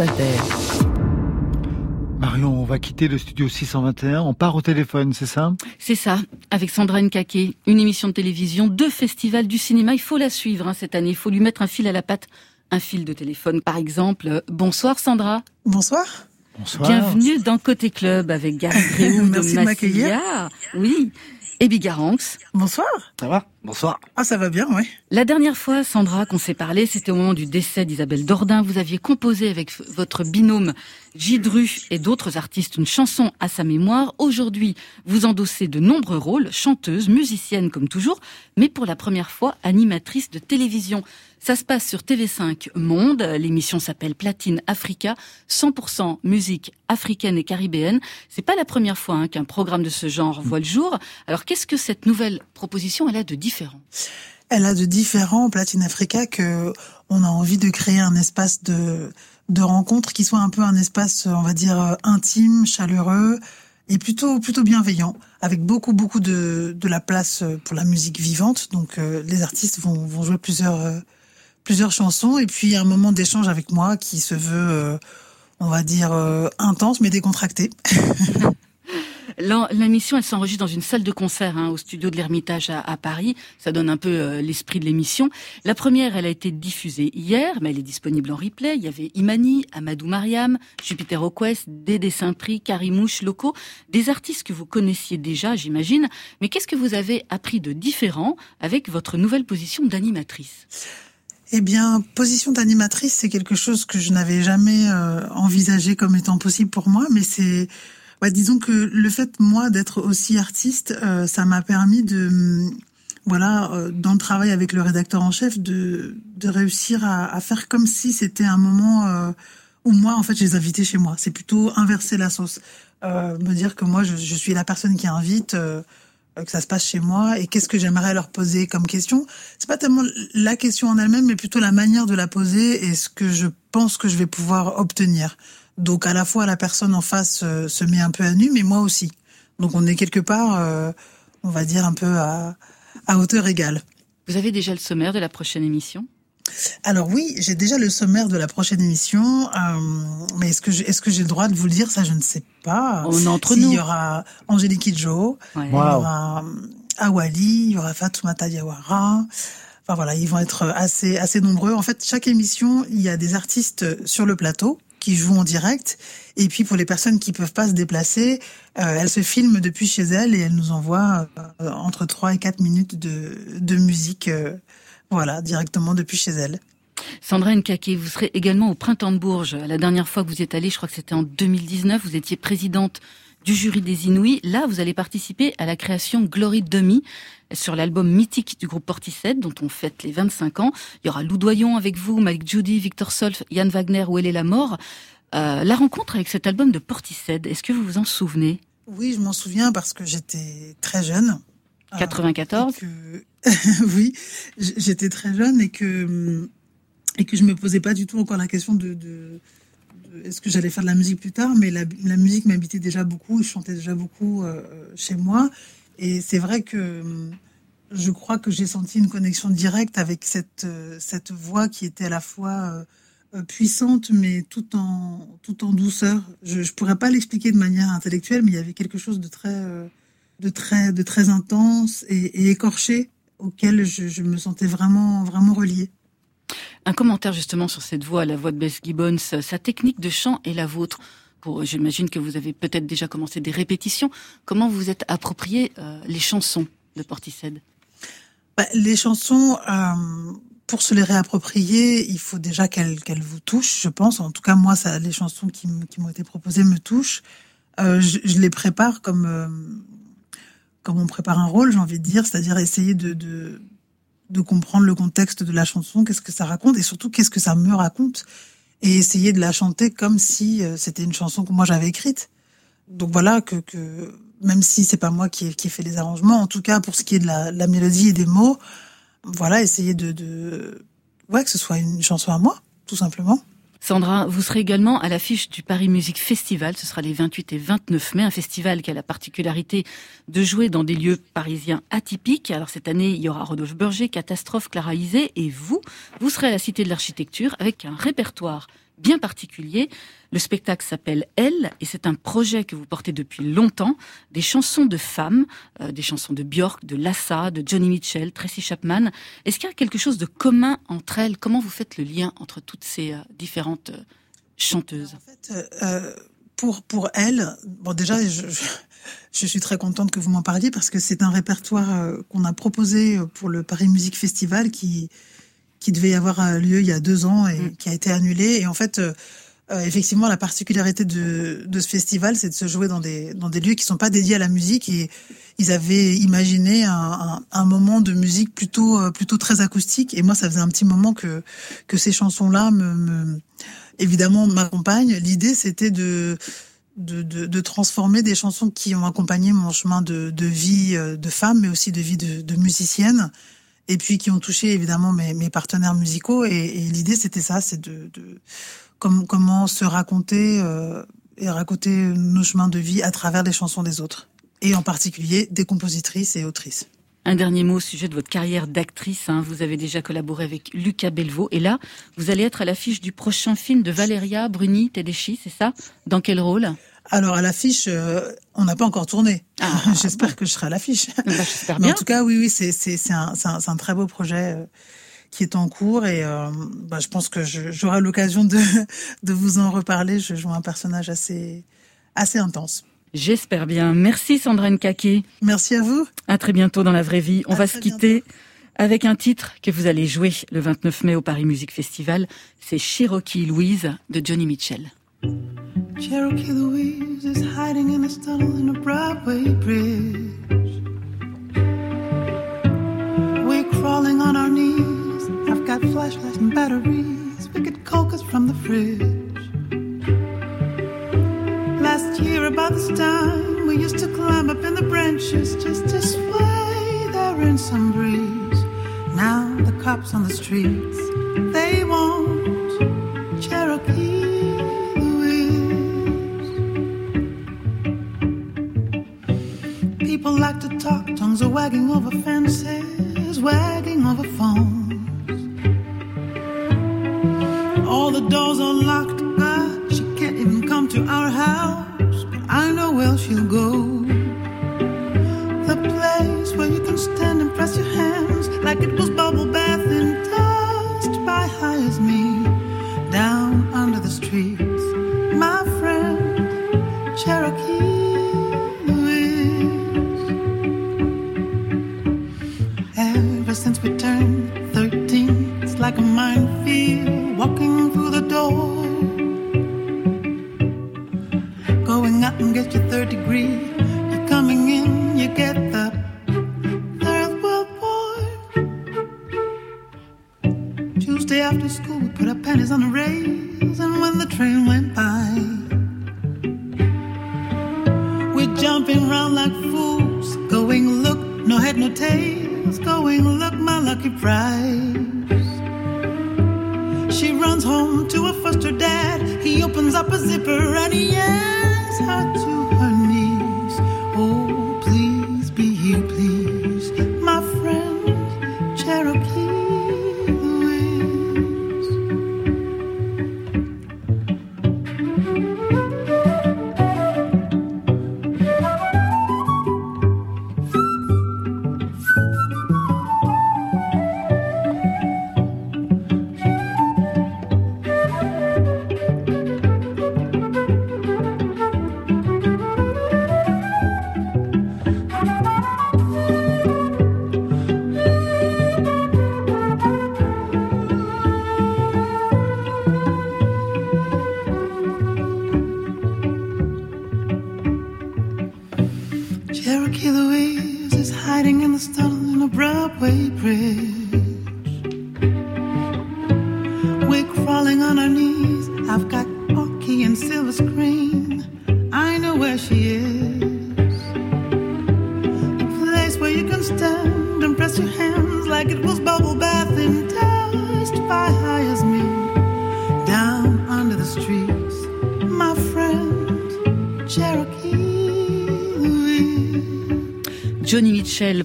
France Inter. Marion, on va quitter le studio 621. On part au téléphone, c'est ça? C'est ça, avec Sandra Nkake, une émission de télévision, deux festivals du cinéma. Il faut la suivre hein, cette année. Il faut lui mettre un fil à la patte, un fil de téléphone par exemple. Bonsoir Sandra. Bonsoir. Bonsoir. Bienvenue dans Côté Club avec Gary Gréou (laughs) de Merci de m'accueillir. Oui. Et Bigaranx. Bonsoir. Ça va? Bonsoir. Ah, ça va bien, ouais. La dernière fois, Sandra, qu'on s'est parlé, c'était au moment du décès d'Isabelle Dordain. Vous aviez composé avec votre binôme Gidru et d'autres artistes une chanson à sa mémoire. Aujourd'hui, vous endossez de nombreux rôles, chanteuse, musicienne comme toujours, mais pour la première fois animatrice de télévision. Ça se passe sur TV5 Monde. L'émission s'appelle Platine Africa, 100% musique africaine et caribéenne. C'est pas la première fois hein, qu'un programme de ce genre voit le jour. Alors qu'est-ce que cette nouvelle elle a de différent Elle a de différents Platine Africa que on a envie de créer un espace de rencontre qui soit un peu un espace, on va dire intime, chaleureux et plutôt plutôt bienveillant, avec beaucoup beaucoup de de la place pour la musique vivante. Donc euh, les artistes vont jouer plusieurs euh, plusieurs chansons et puis un moment d'échange avec moi qui se veut, euh, on va dire, intense mais décontracté. (laughs) L'émission, elle s'enregistre dans une salle de concert hein, au studio de l'Ermitage à, à Paris. Ça donne un peu euh, l'esprit de l'émission. La première, elle a été diffusée hier, mais elle est disponible en replay. Il y avait Imani, Amadou Mariam, Jupiter Request, Dédé Saint-Prix, Karimouche, Loco, des artistes que vous connaissiez déjà, j'imagine. Mais qu'est-ce que vous avez appris de différent avec votre nouvelle position d'animatrice? Eh bien, position d'animatrice, c'est quelque chose que je n'avais jamais euh, envisagé comme étant possible pour moi, mais c'est, ouais, disons que le fait moi d'être aussi artiste, euh, ça m'a permis de, hum, voilà, euh, dans le travail avec le rédacteur en chef, de de réussir à, à faire comme si c'était un moment euh, où moi, en fait, je les invitais chez moi. C'est plutôt inverser la sauce, Euh, me dire que moi, je, je suis la personne qui invite. euh, euh, que ça se passe chez moi et qu'est-ce que j'aimerais leur poser comme question. C'est pas tellement la question en elle-même, mais plutôt la manière de la poser et ce que je pense que je vais pouvoir obtenir. Donc à la fois la personne en face euh, se met un peu à nu, mais moi aussi. Donc on est quelque part, euh, on va dire un peu à, à hauteur égale. Vous avez déjà le sommaire de la prochaine émission? Alors oui, j'ai déjà le sommaire de la prochaine émission, euh, mais est-ce que j'ai, est-ce que j'ai le droit de vous le dire? Ça, je ne sais pas. On est entre nous. y aura Angélique Kidjo, Ouais. il y aura euh, Awali, il y aura Fatoumata Diawara. Enfin voilà, ils vont être assez assez nombreux. En fait, chaque émission, il y a des artistes sur le plateau qui jouent en direct. Et puis pour les personnes qui peuvent pas se déplacer, euh, elles se filment depuis chez elles et elles nous envoient euh, entre 3 et 4 minutes de, de musique, euh, voilà, directement depuis chez elles. Sandra Nkake, vous serez également au Printemps de Bourges. La dernière fois que vous y êtes allée, je crois que c'était en 2019, vous étiez présidente du jury des Inouïs. Là, vous allez participer à la création Glory Dummy sur l'album mythique du groupe Portishead, dont on fête les 25 ans. Il y aura Lou Doyon avec vous, Mike Judy, Victor Solf, Yann Wagner, Où elle est la mort. Euh, la rencontre avec cet album de Portishead, est-ce que vous vous en souvenez? Oui, je m'en souviens parce que j'étais très jeune. Euh, 94 et que- (laughs) Oui, j'étais très jeune et que et que je me posais pas du tout encore la question de est-ce que j'allais faire de la musique plus tard, mais la, musique m'habitait déjà beaucoup, je chantais déjà beaucoup euh, chez moi, et c'est vrai que hum, je crois que j'ai senti une connexion directe avec cette euh, cette voix qui était à la fois euh, euh, puissante mais tout en tout en douceur. Je je pourrais pas l'expliquer de manière intellectuelle, mais il y avait quelque chose de très euh, de très de très intense et, écorché auquel je, je me sentais vraiment vraiment reliée. Un commentaire justement sur cette voix, la voix de Bess Gibbons, sa technique de chant et la vôtre. Pour, j'imagine que vous avez peut-être déjà commencé des répétitions. Comment vous êtes approprié euh, les chansons de Portishead? Bah, les chansons, euh, pour se les réapproprier, il faut déjà qu'elles vous touchent, je pense. En tout cas, moi, les chansons qui, m'ont été proposées me touchent. Euh, je, les prépare comme euh, comme on prépare un rôle, j'ai envie de dire, c'est-à-dire essayer de de comprendre le contexte de la chanson, qu'est-ce que ça raconte et surtout qu'est-ce que ça me raconte et essayer de la chanter comme si euh, c'était une chanson que moi j'avais écrite. Donc voilà que, que même si c'est pas moi qui ai, qui ai fait les arrangements, en tout cas pour ce qui est de la, la mélodie et des mots, voilà essayer de, de ouais que ce soit une chanson à moi, tout simplement. Sandra, vous serez également à l'affiche du Paris Music Festival. Ce sera les 28 et 29 mai, un festival qui a la particularité de jouer dans des lieux parisiens atypiques. Alors cette année, il y aura Rodolphe Berger, Catastrophe, Clara Isé et vous. Vous serez à la Cité de l'Architecture avec un répertoire bien particulier. Le spectacle s'appelle Elle et c'est un projet que vous portez depuis longtemps. Des chansons de femmes, euh, des chansons de Björk, de Lassa, de Johnny Mitchell, Tracy Chapman. Est-ce qu'il y a quelque chose de commun entre elles? Comment vous faites le lien entre toutes ces euh, différentes euh, chanteuses? Euh, euh, pour pour elle, bon déjà je, je, je suis très contente que vous m'en parliez parce que c'est un répertoire qu'on a proposé pour le Paris Music Festival qui qui devait y avoir euh, lieu il y a deux ans et qui a été annulé. Et en fait, euh, euh, effectivement, la particularité de, de ce festival, c'est de se jouer dans des, dans des lieux qui sont pas dédiés à la musique. Et ils avaient imaginé un, un, un moment de musique plutôt, euh, plutôt très acoustique. Et moi, ça faisait un petit moment que, que ces chansons-là me, me, évidemment, m'accompagnent. L'idée, c'était de, de, de, de transformer des chansons qui ont accompagné mon chemin de, de vie de femme, mais aussi de vie de, de musicienne et puis qui ont touché évidemment mes, partenaires musicaux. Et, l'idée, c'était ça, c'est de, de comme, comment se raconter euh, et raconter nos chemins de vie à travers les chansons des autres, et en particulier des compositrices et autrices. Un dernier mot au sujet de votre carrière d'actrice. hein. Vous avez déjà collaboré avec Lucas Belvaux. Et là, vous allez être à l'affiche du prochain film de Valeria Bruni Tedeschi, c'est ça? Dans quel rôle? Alors à l'affiche, euh, on n'a pas encore tourné. (laughs) J'espère que je serai à l'affiche. Bah, J'espère Mais bien. en tout cas, oui, oui, c'est un, très beau projet euh, qui est en cours et euh, bah, je pense que j'aurai l'occasion de (laughs) de vous en reparler. Je joue un personnage assez assez intense. J'espère bien. Merci Sandra Nkake. Merci à vous. À très bientôt dans la vraie vie. On va se quitter avec un titre que vous allez jouer le 29 mai au Paris Music Festival. C'est Cherokee Louise de Johnny Mitchell. Cherokee Louise is hiding in a tunnel in a Broadway bridge. We're crawling on our knees. I've got flashlights and batteries. We get cokers from the fridge. Last year, about this time, we used to climb up in the branches just to sway there in some breeze. Now the cops on the streets, they want Cherokee People like to talk, tongues are wagging over fences, wagging over phones. All the doors are locked, God, she can't even come to our house, but I know where she'll go. The place where you can stand and press your hands like it was jumping round like fools, going look, no head, no tails, going look, my lucky prize. She runs home to her foster dad. He opens up a zipper and he yanks her to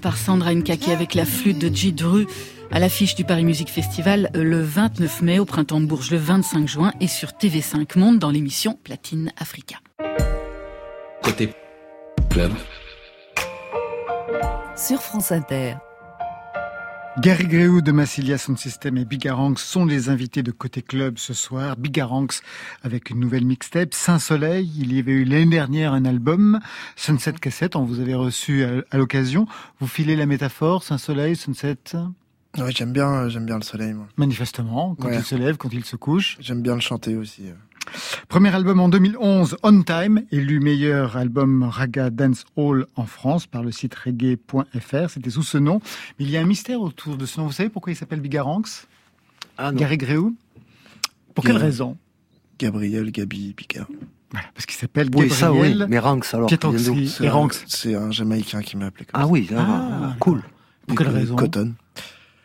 par Sandra Nkaki avec la flûte de J. Dru à l'affiche du Paris Music Festival euh, le 29 mai au printemps de Bourges le 25 juin et sur TV5 Monde dans l'émission Platine Africa. Côté club. Sur France Inter. Gary Gréou de Massilia Sound System et Bigaranx sont les invités de Côté Club ce soir. Bigaranx avec une nouvelle mixtape, Saint-Soleil. Il y avait eu l'année dernière un album, Sunset Cassette. On vous avait reçu à, l'occasion. Vous filez la métaphore, Saint-Soleil, Sunset? Ouais, j'aime bien, j'aime bien le soleil, moi. Manifestement, quand Ouais. il se lève, quand il se couche. J'aime bien le chanter aussi. Premier album en 2011, On Time, élu meilleur album Raga Dance Hall en France par le site reggae.fr. C'était sous ce nom. Mais il y a un mystère autour de ce nom. Vous savez pourquoi il s'appelle Bigaranx? Ah. Gary Gréou Pour quelle raison? Gabriel, Gabi, Picard. Voilà, parce qu'il s'appelle Oui, ça, oui. Gabriel Mais Ranks, alors. C'est un- Ranks. C'est un Jamaïcain qui m'a appelé comme Ah ça. oui, Ah, cool. Pour quelle raison? Cotton.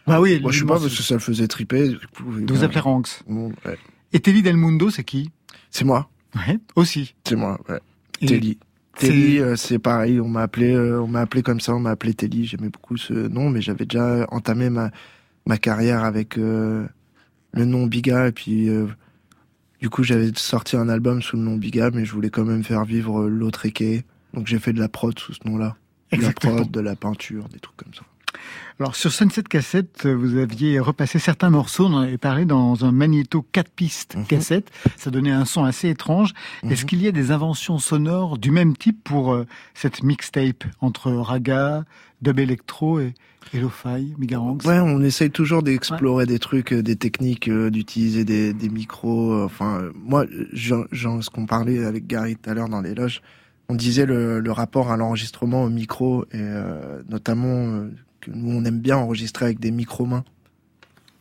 Bah oui, Moi, je sais pas, parce que ça le faisait triper. du coup, De vous Ranx. bon, ouais. Et Telly Del Mundo, c'est qui? C'est moi. Ouais, aussi. C'est moi, ouais. Et- Telly. Telly, euh, c'est pareil. On m'a appelé, euh, on m'a appelé comme ça. On m'a appelé Telly. J'aimais beaucoup ce nom, mais j'avais déjà entamé ma ma carrière avec euh, le nom Biga. Et puis, euh, du coup, j'avais sorti un album sous le nom Biga, mais je voulais quand même faire vivre l'autre Eke. Donc, j'ai fait de la prod sous ce nom-là. De la prod, de la peinture, des trucs comme ça. Alors sur Sunset Cassette, euh, vous aviez repassé certains morceaux, on en avait parlé dans un magnéto 4 pistes Mhm. cassette. Ça donnait un son assez étrange. Est-ce qu'il y a des inventions sonores du même type pour euh, cette mixtape entre raga, dub electro et, et lo-fi, Migaranx Ouais, on essaye toujours d'explorer des trucs, euh, des techniques, euh, d'utiliser des, des micros. euh, Enfin, moi, genre, genre, ce qu'on parlait avec Gary tout à l'heure dans les loges, on disait le, le rapport à l'enregistrement au micro et euh, notamment que nous on aime bien enregistrer avec des micros mains.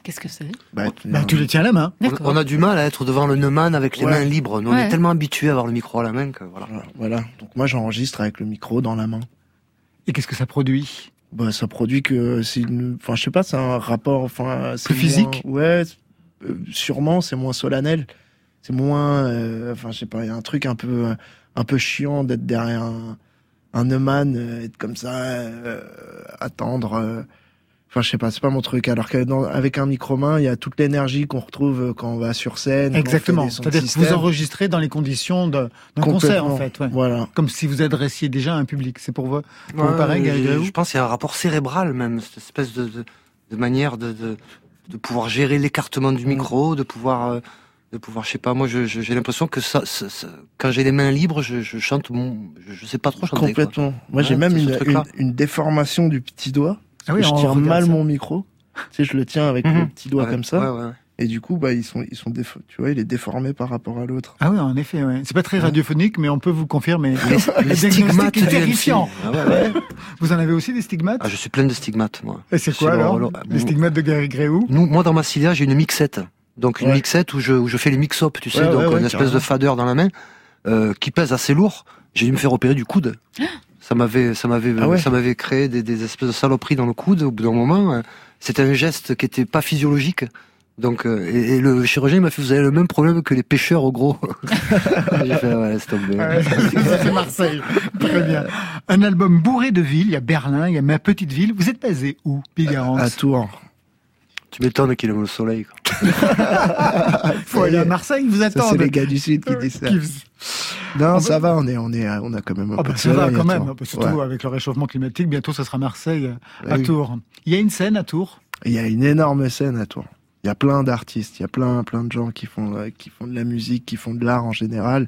Qu'est-ce que c'est? Bah, Bah, tu les tiens à la main. On, on a du mal à être devant le Neumann avec les Ouais. mains libres. Nous, on est tellement habitués à avoir le micro à la main que voilà. Voilà, voilà. Donc moi j'enregistre avec le micro dans la main. Et qu'est-ce que ça produit? Bah ça produit que c'est une, enfin je sais pas, c'est un rapport, enfin c'est Plus physique? moins- Ouais, euh, sûrement c'est moins solennel, c'est moins, euh, enfin je sais pas, il y a un truc un peu, un peu chiant d'être derrière un, un Neumann, euh, être comme ça, euh, attendre. euh, Enfin, je sais pas, c'est pas mon truc. Alors qu'avec un micro main, il y a toute l'énergie qu'on retrouve quand on va sur scène. Exactement. C'est-à-dire que vous enregistrez dans les conditions de- d'un concert, en fait. ouais. Voilà. Comme si vous adressiez déjà à un public. C'est pour vous, pour vous Ouais, pareil, Gary je, je pense qu'il y a un rapport cérébral même, cette espèce de, de, de manière de, de, de pouvoir gérer l'écartement du micro, de pouvoir, euh, de pouvoir, je sais pas, moi je- je- j'ai l'impression que ça, ça- ça- quand j'ai les mains libres, je, je chante mon, je, je sais pas trop chanter. quoi. Complètement. Moi, j'ai Ouais, même une, une, déformation du petit doigt. Ah oui, je regarde mal ça. mon micro. tu sais, je le tiens avec le Mhm. petit doigt Ouais, comme ça. ouais, ouais. Et du coup, bah, ils sont, ils sont défo- tu vois, il est déformé par rapport à l'autre. Ah oui, en effet, ouais. c'est pas très radiophonique, mais on peut vous confirmer. (laughs) Les, Le diagnostic stigmates est du terrifiant. Ah ouais, ouais. Vous en avez aussi des stigmates? Ah, je suis plein de stigmates, moi. Et c'est quoi alors? le- Les stigmates de Gary Gréou Nous, moi, dans ma cilia, j'ai une mixette. Donc, une Ouais. mixette où je, où je fais les mix-up, tu sais, Ouais, donc ouais, ouais, une espèce de fader dans la main, euh, qui pèse assez lourd. J'ai dû me faire opérer du coude. (gasps) Ça m'avait, ça m'avait, Ah ouais ça m'avait créé des, des espèces de saloperies dans le coude au bout d'un moment. euh, C'était un geste qui était pas physiologique. Donc, euh, et, et le chirurgien m'a fait, vous avez le même problème que les pêcheurs au gros. (laughs) J'ai fait, ouais, laisse tomber. Ouais, C'est Marseille. Très bien. Un album bourré de villes. Il y a Berlin, il y a ma petite ville. Vous êtes basé où, Bigarance À Tours. Tu m'étonnes qu'il aime le soleil. Il (laughs) faut aller à Marseille, vous Ça, attendent. c'est les gars du Sud qui disent ça. Non, Ah ça bah- va, on est, on est, on a quand même un Ah peu bah, de ça va quand même. Bah, surtout Ouais. avec le réchauffement climatique. Bientôt, ça sera Marseille euh, Ah à oui. Tours. Il y a une scène à Tours. Il y a une énorme scène à Tours. Il y a plein d'artistes, il y a plein, plein de gens qui font, euh, qui font de la musique, qui font de l'art en général.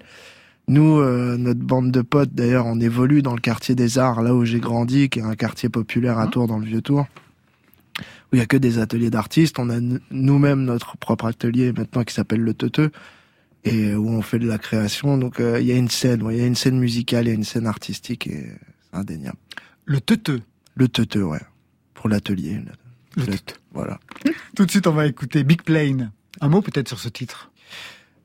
Nous, euh, notre bande de potes, d'ailleurs, on évolue dans le quartier des Arts, là où j'ai grandi, qui est un quartier populaire à Tours, dans le Vieux Tours, où il y a que des ateliers d'artistes. On a nous-mêmes notre propre atelier maintenant qui s'appelle le Teuteux, et où on fait de la création. Donc, euh, il y a une scène, ouais, il y a une scène musicale, il y a une scène artistique, et c'est indéniable. Le Teuteux. Le Teuteux, ouais, pour l'atelier. Le Le- Teuteux. Voilà. Tout de suite, on va écouter Big Plane. Un mot peut-être sur ce titre.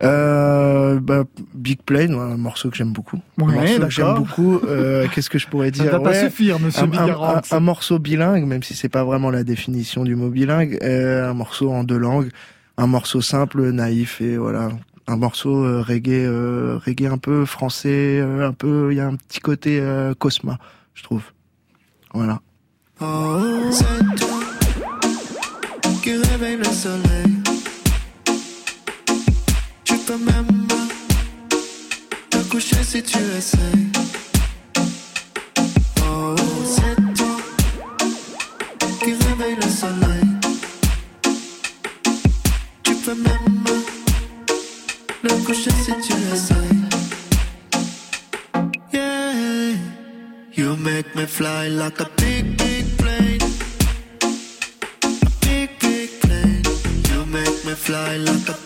Euh, bah, Big Plane, ouais, un morceau que j'aime beaucoup. un Ouais, morceau que d'accord. j'aime beaucoup. Euh, (laughs) Qu'est-ce que je pourrais Ça dire ne va pas suffire, monsieur un, un- Bigarance. un- un morceau bilingue, même si c'est pas vraiment la définition du mot bilingue. euh, un morceau en deux langues, un morceau simple, naïf et voilà. Un morceau euh, reggae, euh, reggae un peu français, euh, un peu. Il y a un petit côté euh, Cosma, je trouve. Voilà. Oh, c'est toi qui réveille le soleil. Peux même te coucher si tu essayes. Oh, c'est toi qui réveille le soleil. Tu peux même le coucher si tu essayes. Yeah. You make me fly like a big, big plane. A big, big plane. You make me fly like a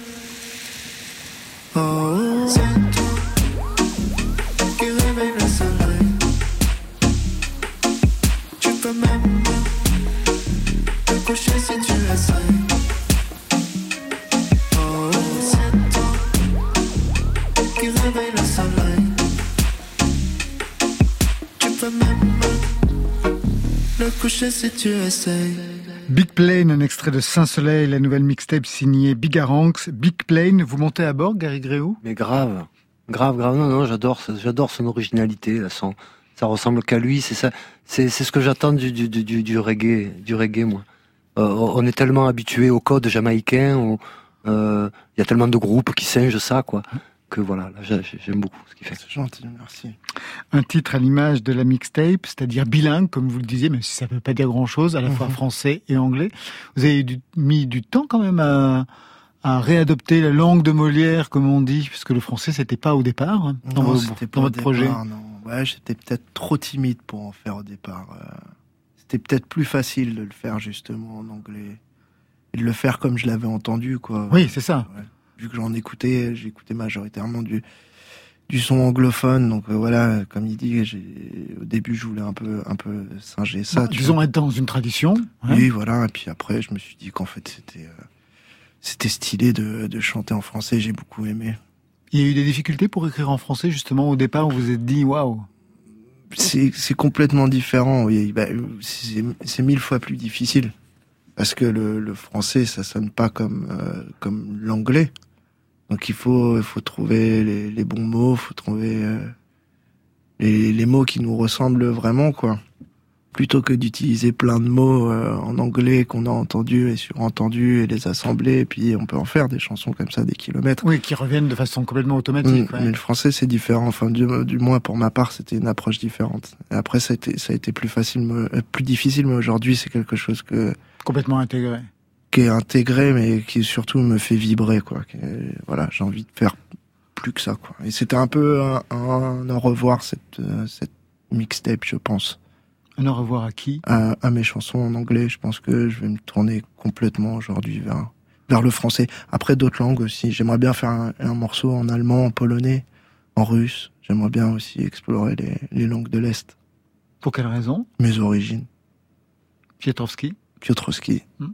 si tu essayes. Big Plane, un extrait de Saint-Soleil, la nouvelle mixtape signée Bigaranx. Big Plane, vous montez à bord, Gary Gréou? Mais grave, grave, grave. Non, non, j'adore, ça- j'adore son originalité, là, son, ça ressemble qu'à lui. C'est ça, c'est, c'est ce que j'attends du, du, du, du- du reggae, du reggae, moi. Euh, on est tellement habitué au code jamaïcain, euh, il y a tellement de groupes qui singent ça, quoi, que voilà, là, j'ai- j'aime beaucoup ce qu'il fait. C'est gentil, merci. Un titre à l'image de la mixtape, c'est-à-dire bilingue, comme vous le disiez, même si ça ne veut pas dire grand-chose, à la fois Mhm. français et anglais. Vous avez mis du temps quand même à, à réadopter la langue de Molière, comme on dit, puisque le français, c'était pas au départ, hein, dans, Non, vos- dans pas au votre projet. départ, Non. Ouais, j'étais peut-être trop timide pour en faire au départ. Euh, C'était peut-être plus facile de le faire justement en anglais. Et de le faire comme je l'avais entendu, quoi. Oui, c'est ça. Ouais. Vu que j'en écoutais, j'écoutais majoritairement du, du son anglophone. Donc euh, voilà, comme il dit, au début, je voulais un peu, un peu singer ça. Bah, tu disons vois. être dans une tradition. hein. Oui, voilà. Et puis après, je me suis dit qu'en fait, c'était euh, c'était stylé de, de chanter en français. J'ai beaucoup aimé. Il y a eu des difficultés pour écrire en français, justement, au départ, où vous vous êtes dit, waouh. c'est c'est complètement différent. Oui, bah, c'est c'est mille fois plus difficile parce que le, le français ça sonne pas comme euh, comme l'anglais. Donc il faut il faut trouver les, les bons mots, faut trouver euh, les, les mots qui nous ressemblent vraiment quoi. Plutôt que d'utiliser plein de mots euh, en anglais qu'on a entendus et surentendus et les assembler, et puis on peut en faire des chansons comme ça des kilomètres. Oui, qui reviennent de façon complètement automatique. Mm, ouais. Mais le français, c'est différent. Enfin, du, du moins pour ma part, c'était une approche différente. Et après, ça a été, ça a été plus facile, euh, plus difficile, mais aujourd'hui, c'est quelque chose que Complètement intégré. Qui est intégré, mais qui surtout me fait vibrer, quoi. Qui voilà, j'ai envie de faire plus que ça, quoi. Et c'était un peu un, un au revoir cette, euh, cette mixtape, je pense. Un au revoir à qui? À, à mes chansons en anglais, je pense que je vais me tourner complètement aujourd'hui vers vers le français. Après d'autres langues aussi. J'aimerais bien faire un, un morceau en allemand, en polonais, en russe. J'aimerais bien aussi explorer les, les langues de l'Est. Pour quelle raison? Mes origines. Piotrowski? Piotrowski. Hmm.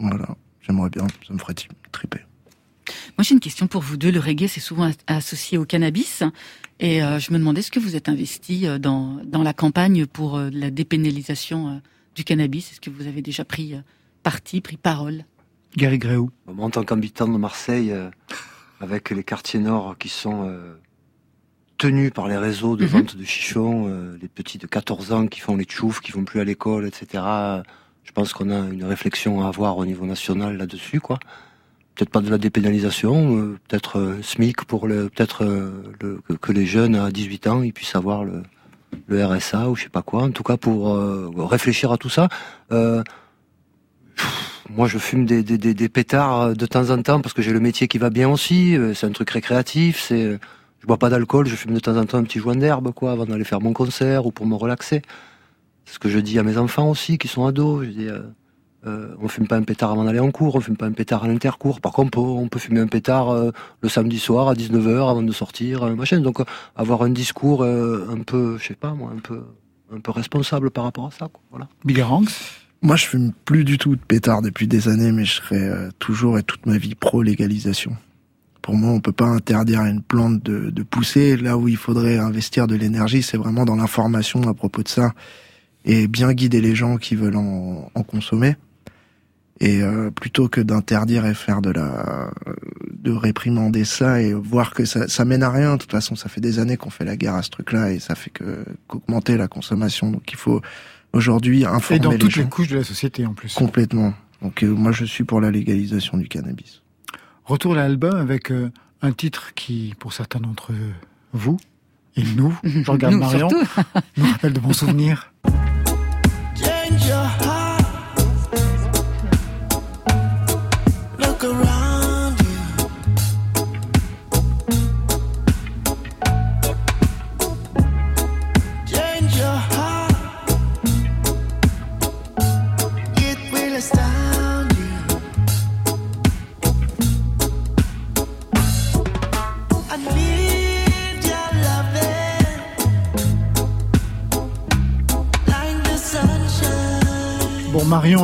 Voilà. J'aimerais bien. Ça me ferait tri- triper. Moi, j'ai une question pour vous deux. Le reggae, c'est souvent as- associé au cannabis. Et euh, je me demandais, est-ce que vous êtes investi euh, dans, dans la campagne pour euh, la dépénalisation euh, du cannabis? Est-ce que vous avez déjà pris euh, parti, pris parole? Gary Gréou. Moi, en tant qu'habitant de Marseille, euh, avec les quartiers nord qui sont euh, tenus par les réseaux de Mhm. vente de chichons, euh, les petits de 14 ans qui font les tchoufs, qui vont plus à l'école, etc. Je pense qu'on a une réflexion à avoir au niveau national là-dessus, quoi. Peut-être pas de la dépénalisation, euh, peut-être euh, SMIC pour le, peut-être euh, que, les jeunes à 18 ans ils puissent avoir le, RSA ou je sais pas quoi. En tout cas pour réfléchir à tout ça. Moi, je fume des, pétards de temps en temps parce que j'ai le métier qui va bien aussi. C'est un truc récréatif. C'est, je bois pas d'alcool. Je fume de temps en temps un petit joint d'herbe, quoi, avant d'aller faire mon concert ou pour me relaxer. Ce que je dis à mes enfants aussi, qui sont ados. Je dis, euh, euh, on fume pas un pétard avant d'aller en cours. On fume pas un pétard à l'intercours. Par contre, on peut, on peut fumer un pétard euh, le samedi soir à 19h avant de sortir, euh, machin. Donc, euh, avoir un discours euh, un peu, je sais pas moi, un peu, un peu responsable par rapport à ça. Quoi. Voilà. Bigaranx Moi, je fume plus du tout de pétard depuis des années, mais je serai euh, toujours et toute ma vie pro-légalisation. Pour moi, on peut pas interdire à une plante de, de pousser. Là où il faudrait investir de l'énergie, c'est vraiment dans l'information à propos de ça et bien guider les gens qui veulent en, en consommer. Et euh, plutôt que d'interdire et faire de la, de réprimander ça et voir que ça, ça mène à rien. De toute façon, ça fait des années qu'on fait la guerre à ce truc-là et ça fait que qu'augmenter la consommation. Donc, il faut aujourd'hui informer Et dans les toutes gens. les couches de la société, en plus. Complètement. Donc euh, moi je suis pour la légalisation du cannabis. Retour à l'album avec euh, un titre qui, pour certains d'entre vous, et nous, je regarde (laughs) Nous, Marion, nous rappelle de bons souvenirs. Around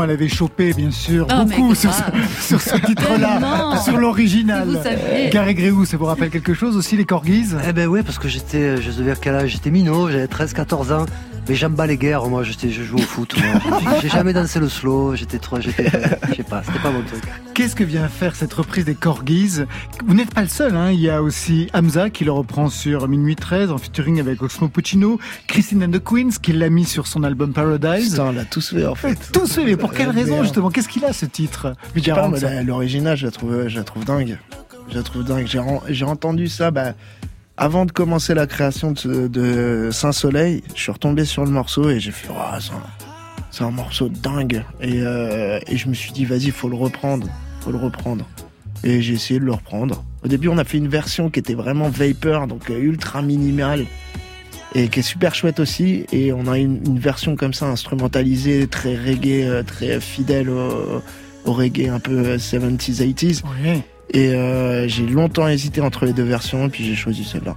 elle avait chopé, bien sûr, Oh, beaucoup sur ce, (laughs) sur ce titre-là, sur l'original. Si. Gary Gréou, ça vous rappelle quelque chose aussi, les corgis? Eh ben oui, parce que j'étais, je devais à quel âge? J'étais minot, j'avais 13-14 ans. Mais j'aime pas les guerres, moi, je joue au foot. moi. (laughs) J'ai- jamais dansé le slow, j'étais trop, j'étais, je sais pas, c'était pas mon truc. Qu'est-ce que vient faire cette reprise des corgis? Vous n'êtes pas le seul, hein. il y a aussi Hamza qui le reprend sur Minuit 13 en featuring avec Oxmo Puccino, Christine and the Queens qui l'a mis sur son album Paradise. Putain, on l'a tous fait en fait. Tous fait, mais pour quelle Euh, raison justement? Qu'est-ce qu'il a ce titre? L'original, je la trouve, je la trouve dingue. Je la trouve dingue. J'ai entendu ça, bah, avant de commencer la création de, Saint-Soleil, je suis retombé sur le morceau et j'ai fait, oh, c'est un, morceau dingue. Et, euh, et je me suis dit, vas-y, faut le reprendre, faut le reprendre. Et j'ai essayé de le reprendre. Au début, on a fait une version qui était vraiment vapor, donc euh, ultra minimale. Et qui est super chouette aussi. Et on a une, version comme ça, instrumentalisée, très reggae, euh, très fidèle au, reggae un peu euh, 70s, 80s. Ouais. Et euh, j'ai longtemps hésité entre les deux versions, et puis j'ai choisi celle-là.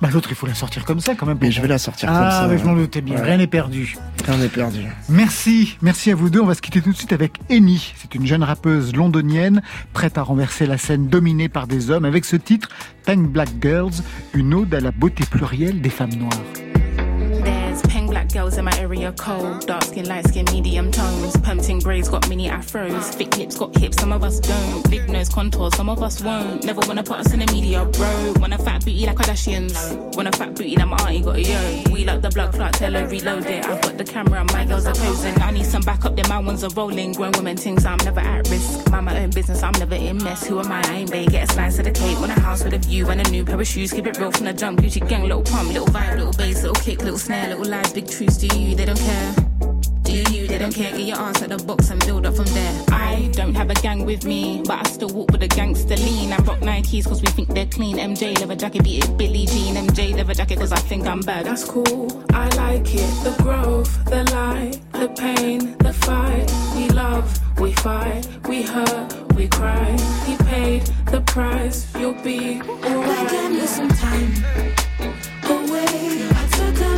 Bah, L'autre, il faut la sortir comme ça quand même. Mais je vais la sortir comme ça. Ah, mais je m'en doutais bien, Ouais. rien n'est perdu. Rien n'est perdu. Merci, merci à vous deux. On va se quitter tout de suite avec Amy. C'est une jeune rappeuse londonienne prête à renverser la scène dominée par des hommes avec ce titre Pink Black Girls, une ode à la beauté plurielle des femmes noires. Girls in my area cold. Dark skin, light skin, medium tones. Pumping braids got mini afros. Thick lips got hips, some of us don't. Big nose contours, some of us won't. Never wanna put us in the media, bro. Want a fat booty like Kardashians. Want a fat booty like my auntie got a yo. We like the blood clot, tell her reload it. I've got the camera, my girls are posing. I need some backup, then my ones are rolling. Grown women things, I'm never at risk. Mind my own business, I'm never in mess. Who am I? I ain't they. Get a slice of the cake. Want a house with a view and a new pair of shoes. Keep it real from the jump. Gucci gang, little pump, little vibe, little bass, little kick, little snare, little lies, big truths. Do you? They don't care. Do you? They don't care. Get your ass at the box and build up from there. I don't have a gang with me, but I still walk with a gangster lean. I rock Nikes cause we think they're clean. MJ leather jacket, beat it Billie Jean. MJ leather jacket cause I think I'm bad. That's cool. I like it. The growth, the light, the pain, the fight. We love, we fight, we hurt, we cry. He paid the price. You'll be alright. Give me some time away. I took a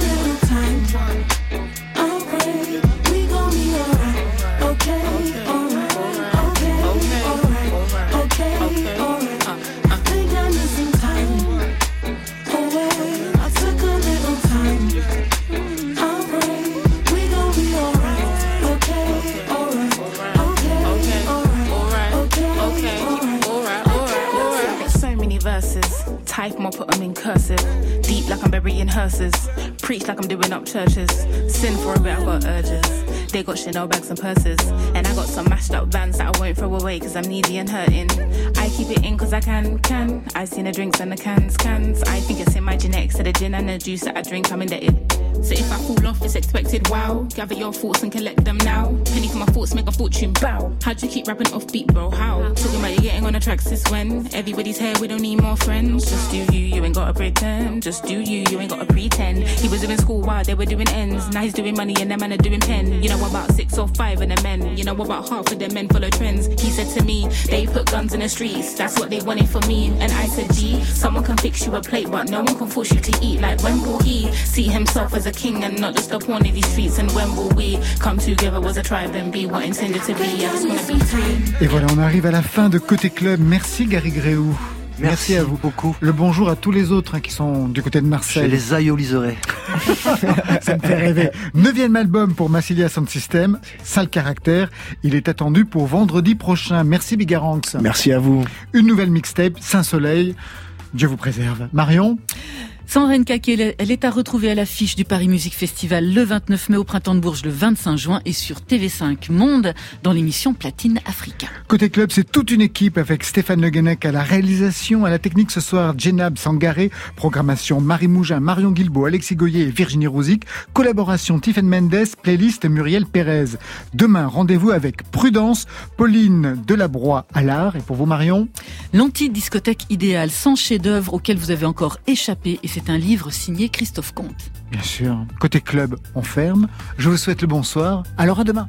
Type them put them in cursive. Deep like I'm burying hearses. Preach like I'm doing up churches. Sin for a bit, I got urges. They got Chanel bags and purses. And I got some mashed up vans that I won't throw away cause I'm needy and hurting. I keep it in cause I can, can. I seen the drinks and the cans, cans. I think it's in my genetics. So the gin and the juice that I drink, I'm indebted. So if I fall off, it's expected. Wow. Gather your thoughts and collect them now. Penny for my thoughts, make a fortune. Bow. How'd you keep rapping off beat, bro? How? Talking about you getting on the tracks since when? Everybody's here, we don't need more friends. Just do you, you ain't gotta pretend. Just do you, you ain't gotta pretend. He was doing school while they were doing ends. Now he's doing money and them man are doing pen. You know about six or five of the men. You know about half of the men follow trends. He said to me, they put guns in the streets. That's what they wanted for me. And I said, gee, someone can fix you a plate, but no one can force you to eat. Like when will he see himself as a king and not just a pawn in these streets? And when will we come together as a tribe and be what intended to be? I just wanna be free. Et voilà, on arrive à la fin de Côté Club. Merci Gary Gréou. Merci, à vous beaucoup. Le bonjour à tous les autres hein, qui sont du côté de Je Marseille. les aïoliserai. (laughs) Ça me fait rêver. Neuvième album pour Massilia Sound System, Sale Caractère. Il est attendu pour vendredi prochain. Merci Bigaranx. Merci à vous. Une nouvelle mixtape, Saint-Soleil. Dieu vous préserve. Marion? Sandrine Caquet, elle est à retrouver à l'affiche du Paris Music Festival le 29 mai au Printemps de Bourges le 25 juin et sur TV5 Monde dans l'émission Platine Africa. Côté club, c'est toute une équipe avec Stéphane Le Guenec à la réalisation, à la technique ce soir, Jenab Sangaré, programmation Marie Mougin, Marion Guilbault, Alexis Goyer et Virginie Rouzic, collaboration Tiffen Mendes, playlist Muriel Pérez. Demain, rendez-vous avec Prudence, Pauline Delabroix à l'art. Et pour vous, Marion? L'anti-discothèque idéale, 100 chefs-d'œuvre auxquels vous avez encore échappé et c'est un livre signé Christophe Comte. Bien sûr. Côté club, on ferme. Je vous souhaite le bonsoir. Alors à demain.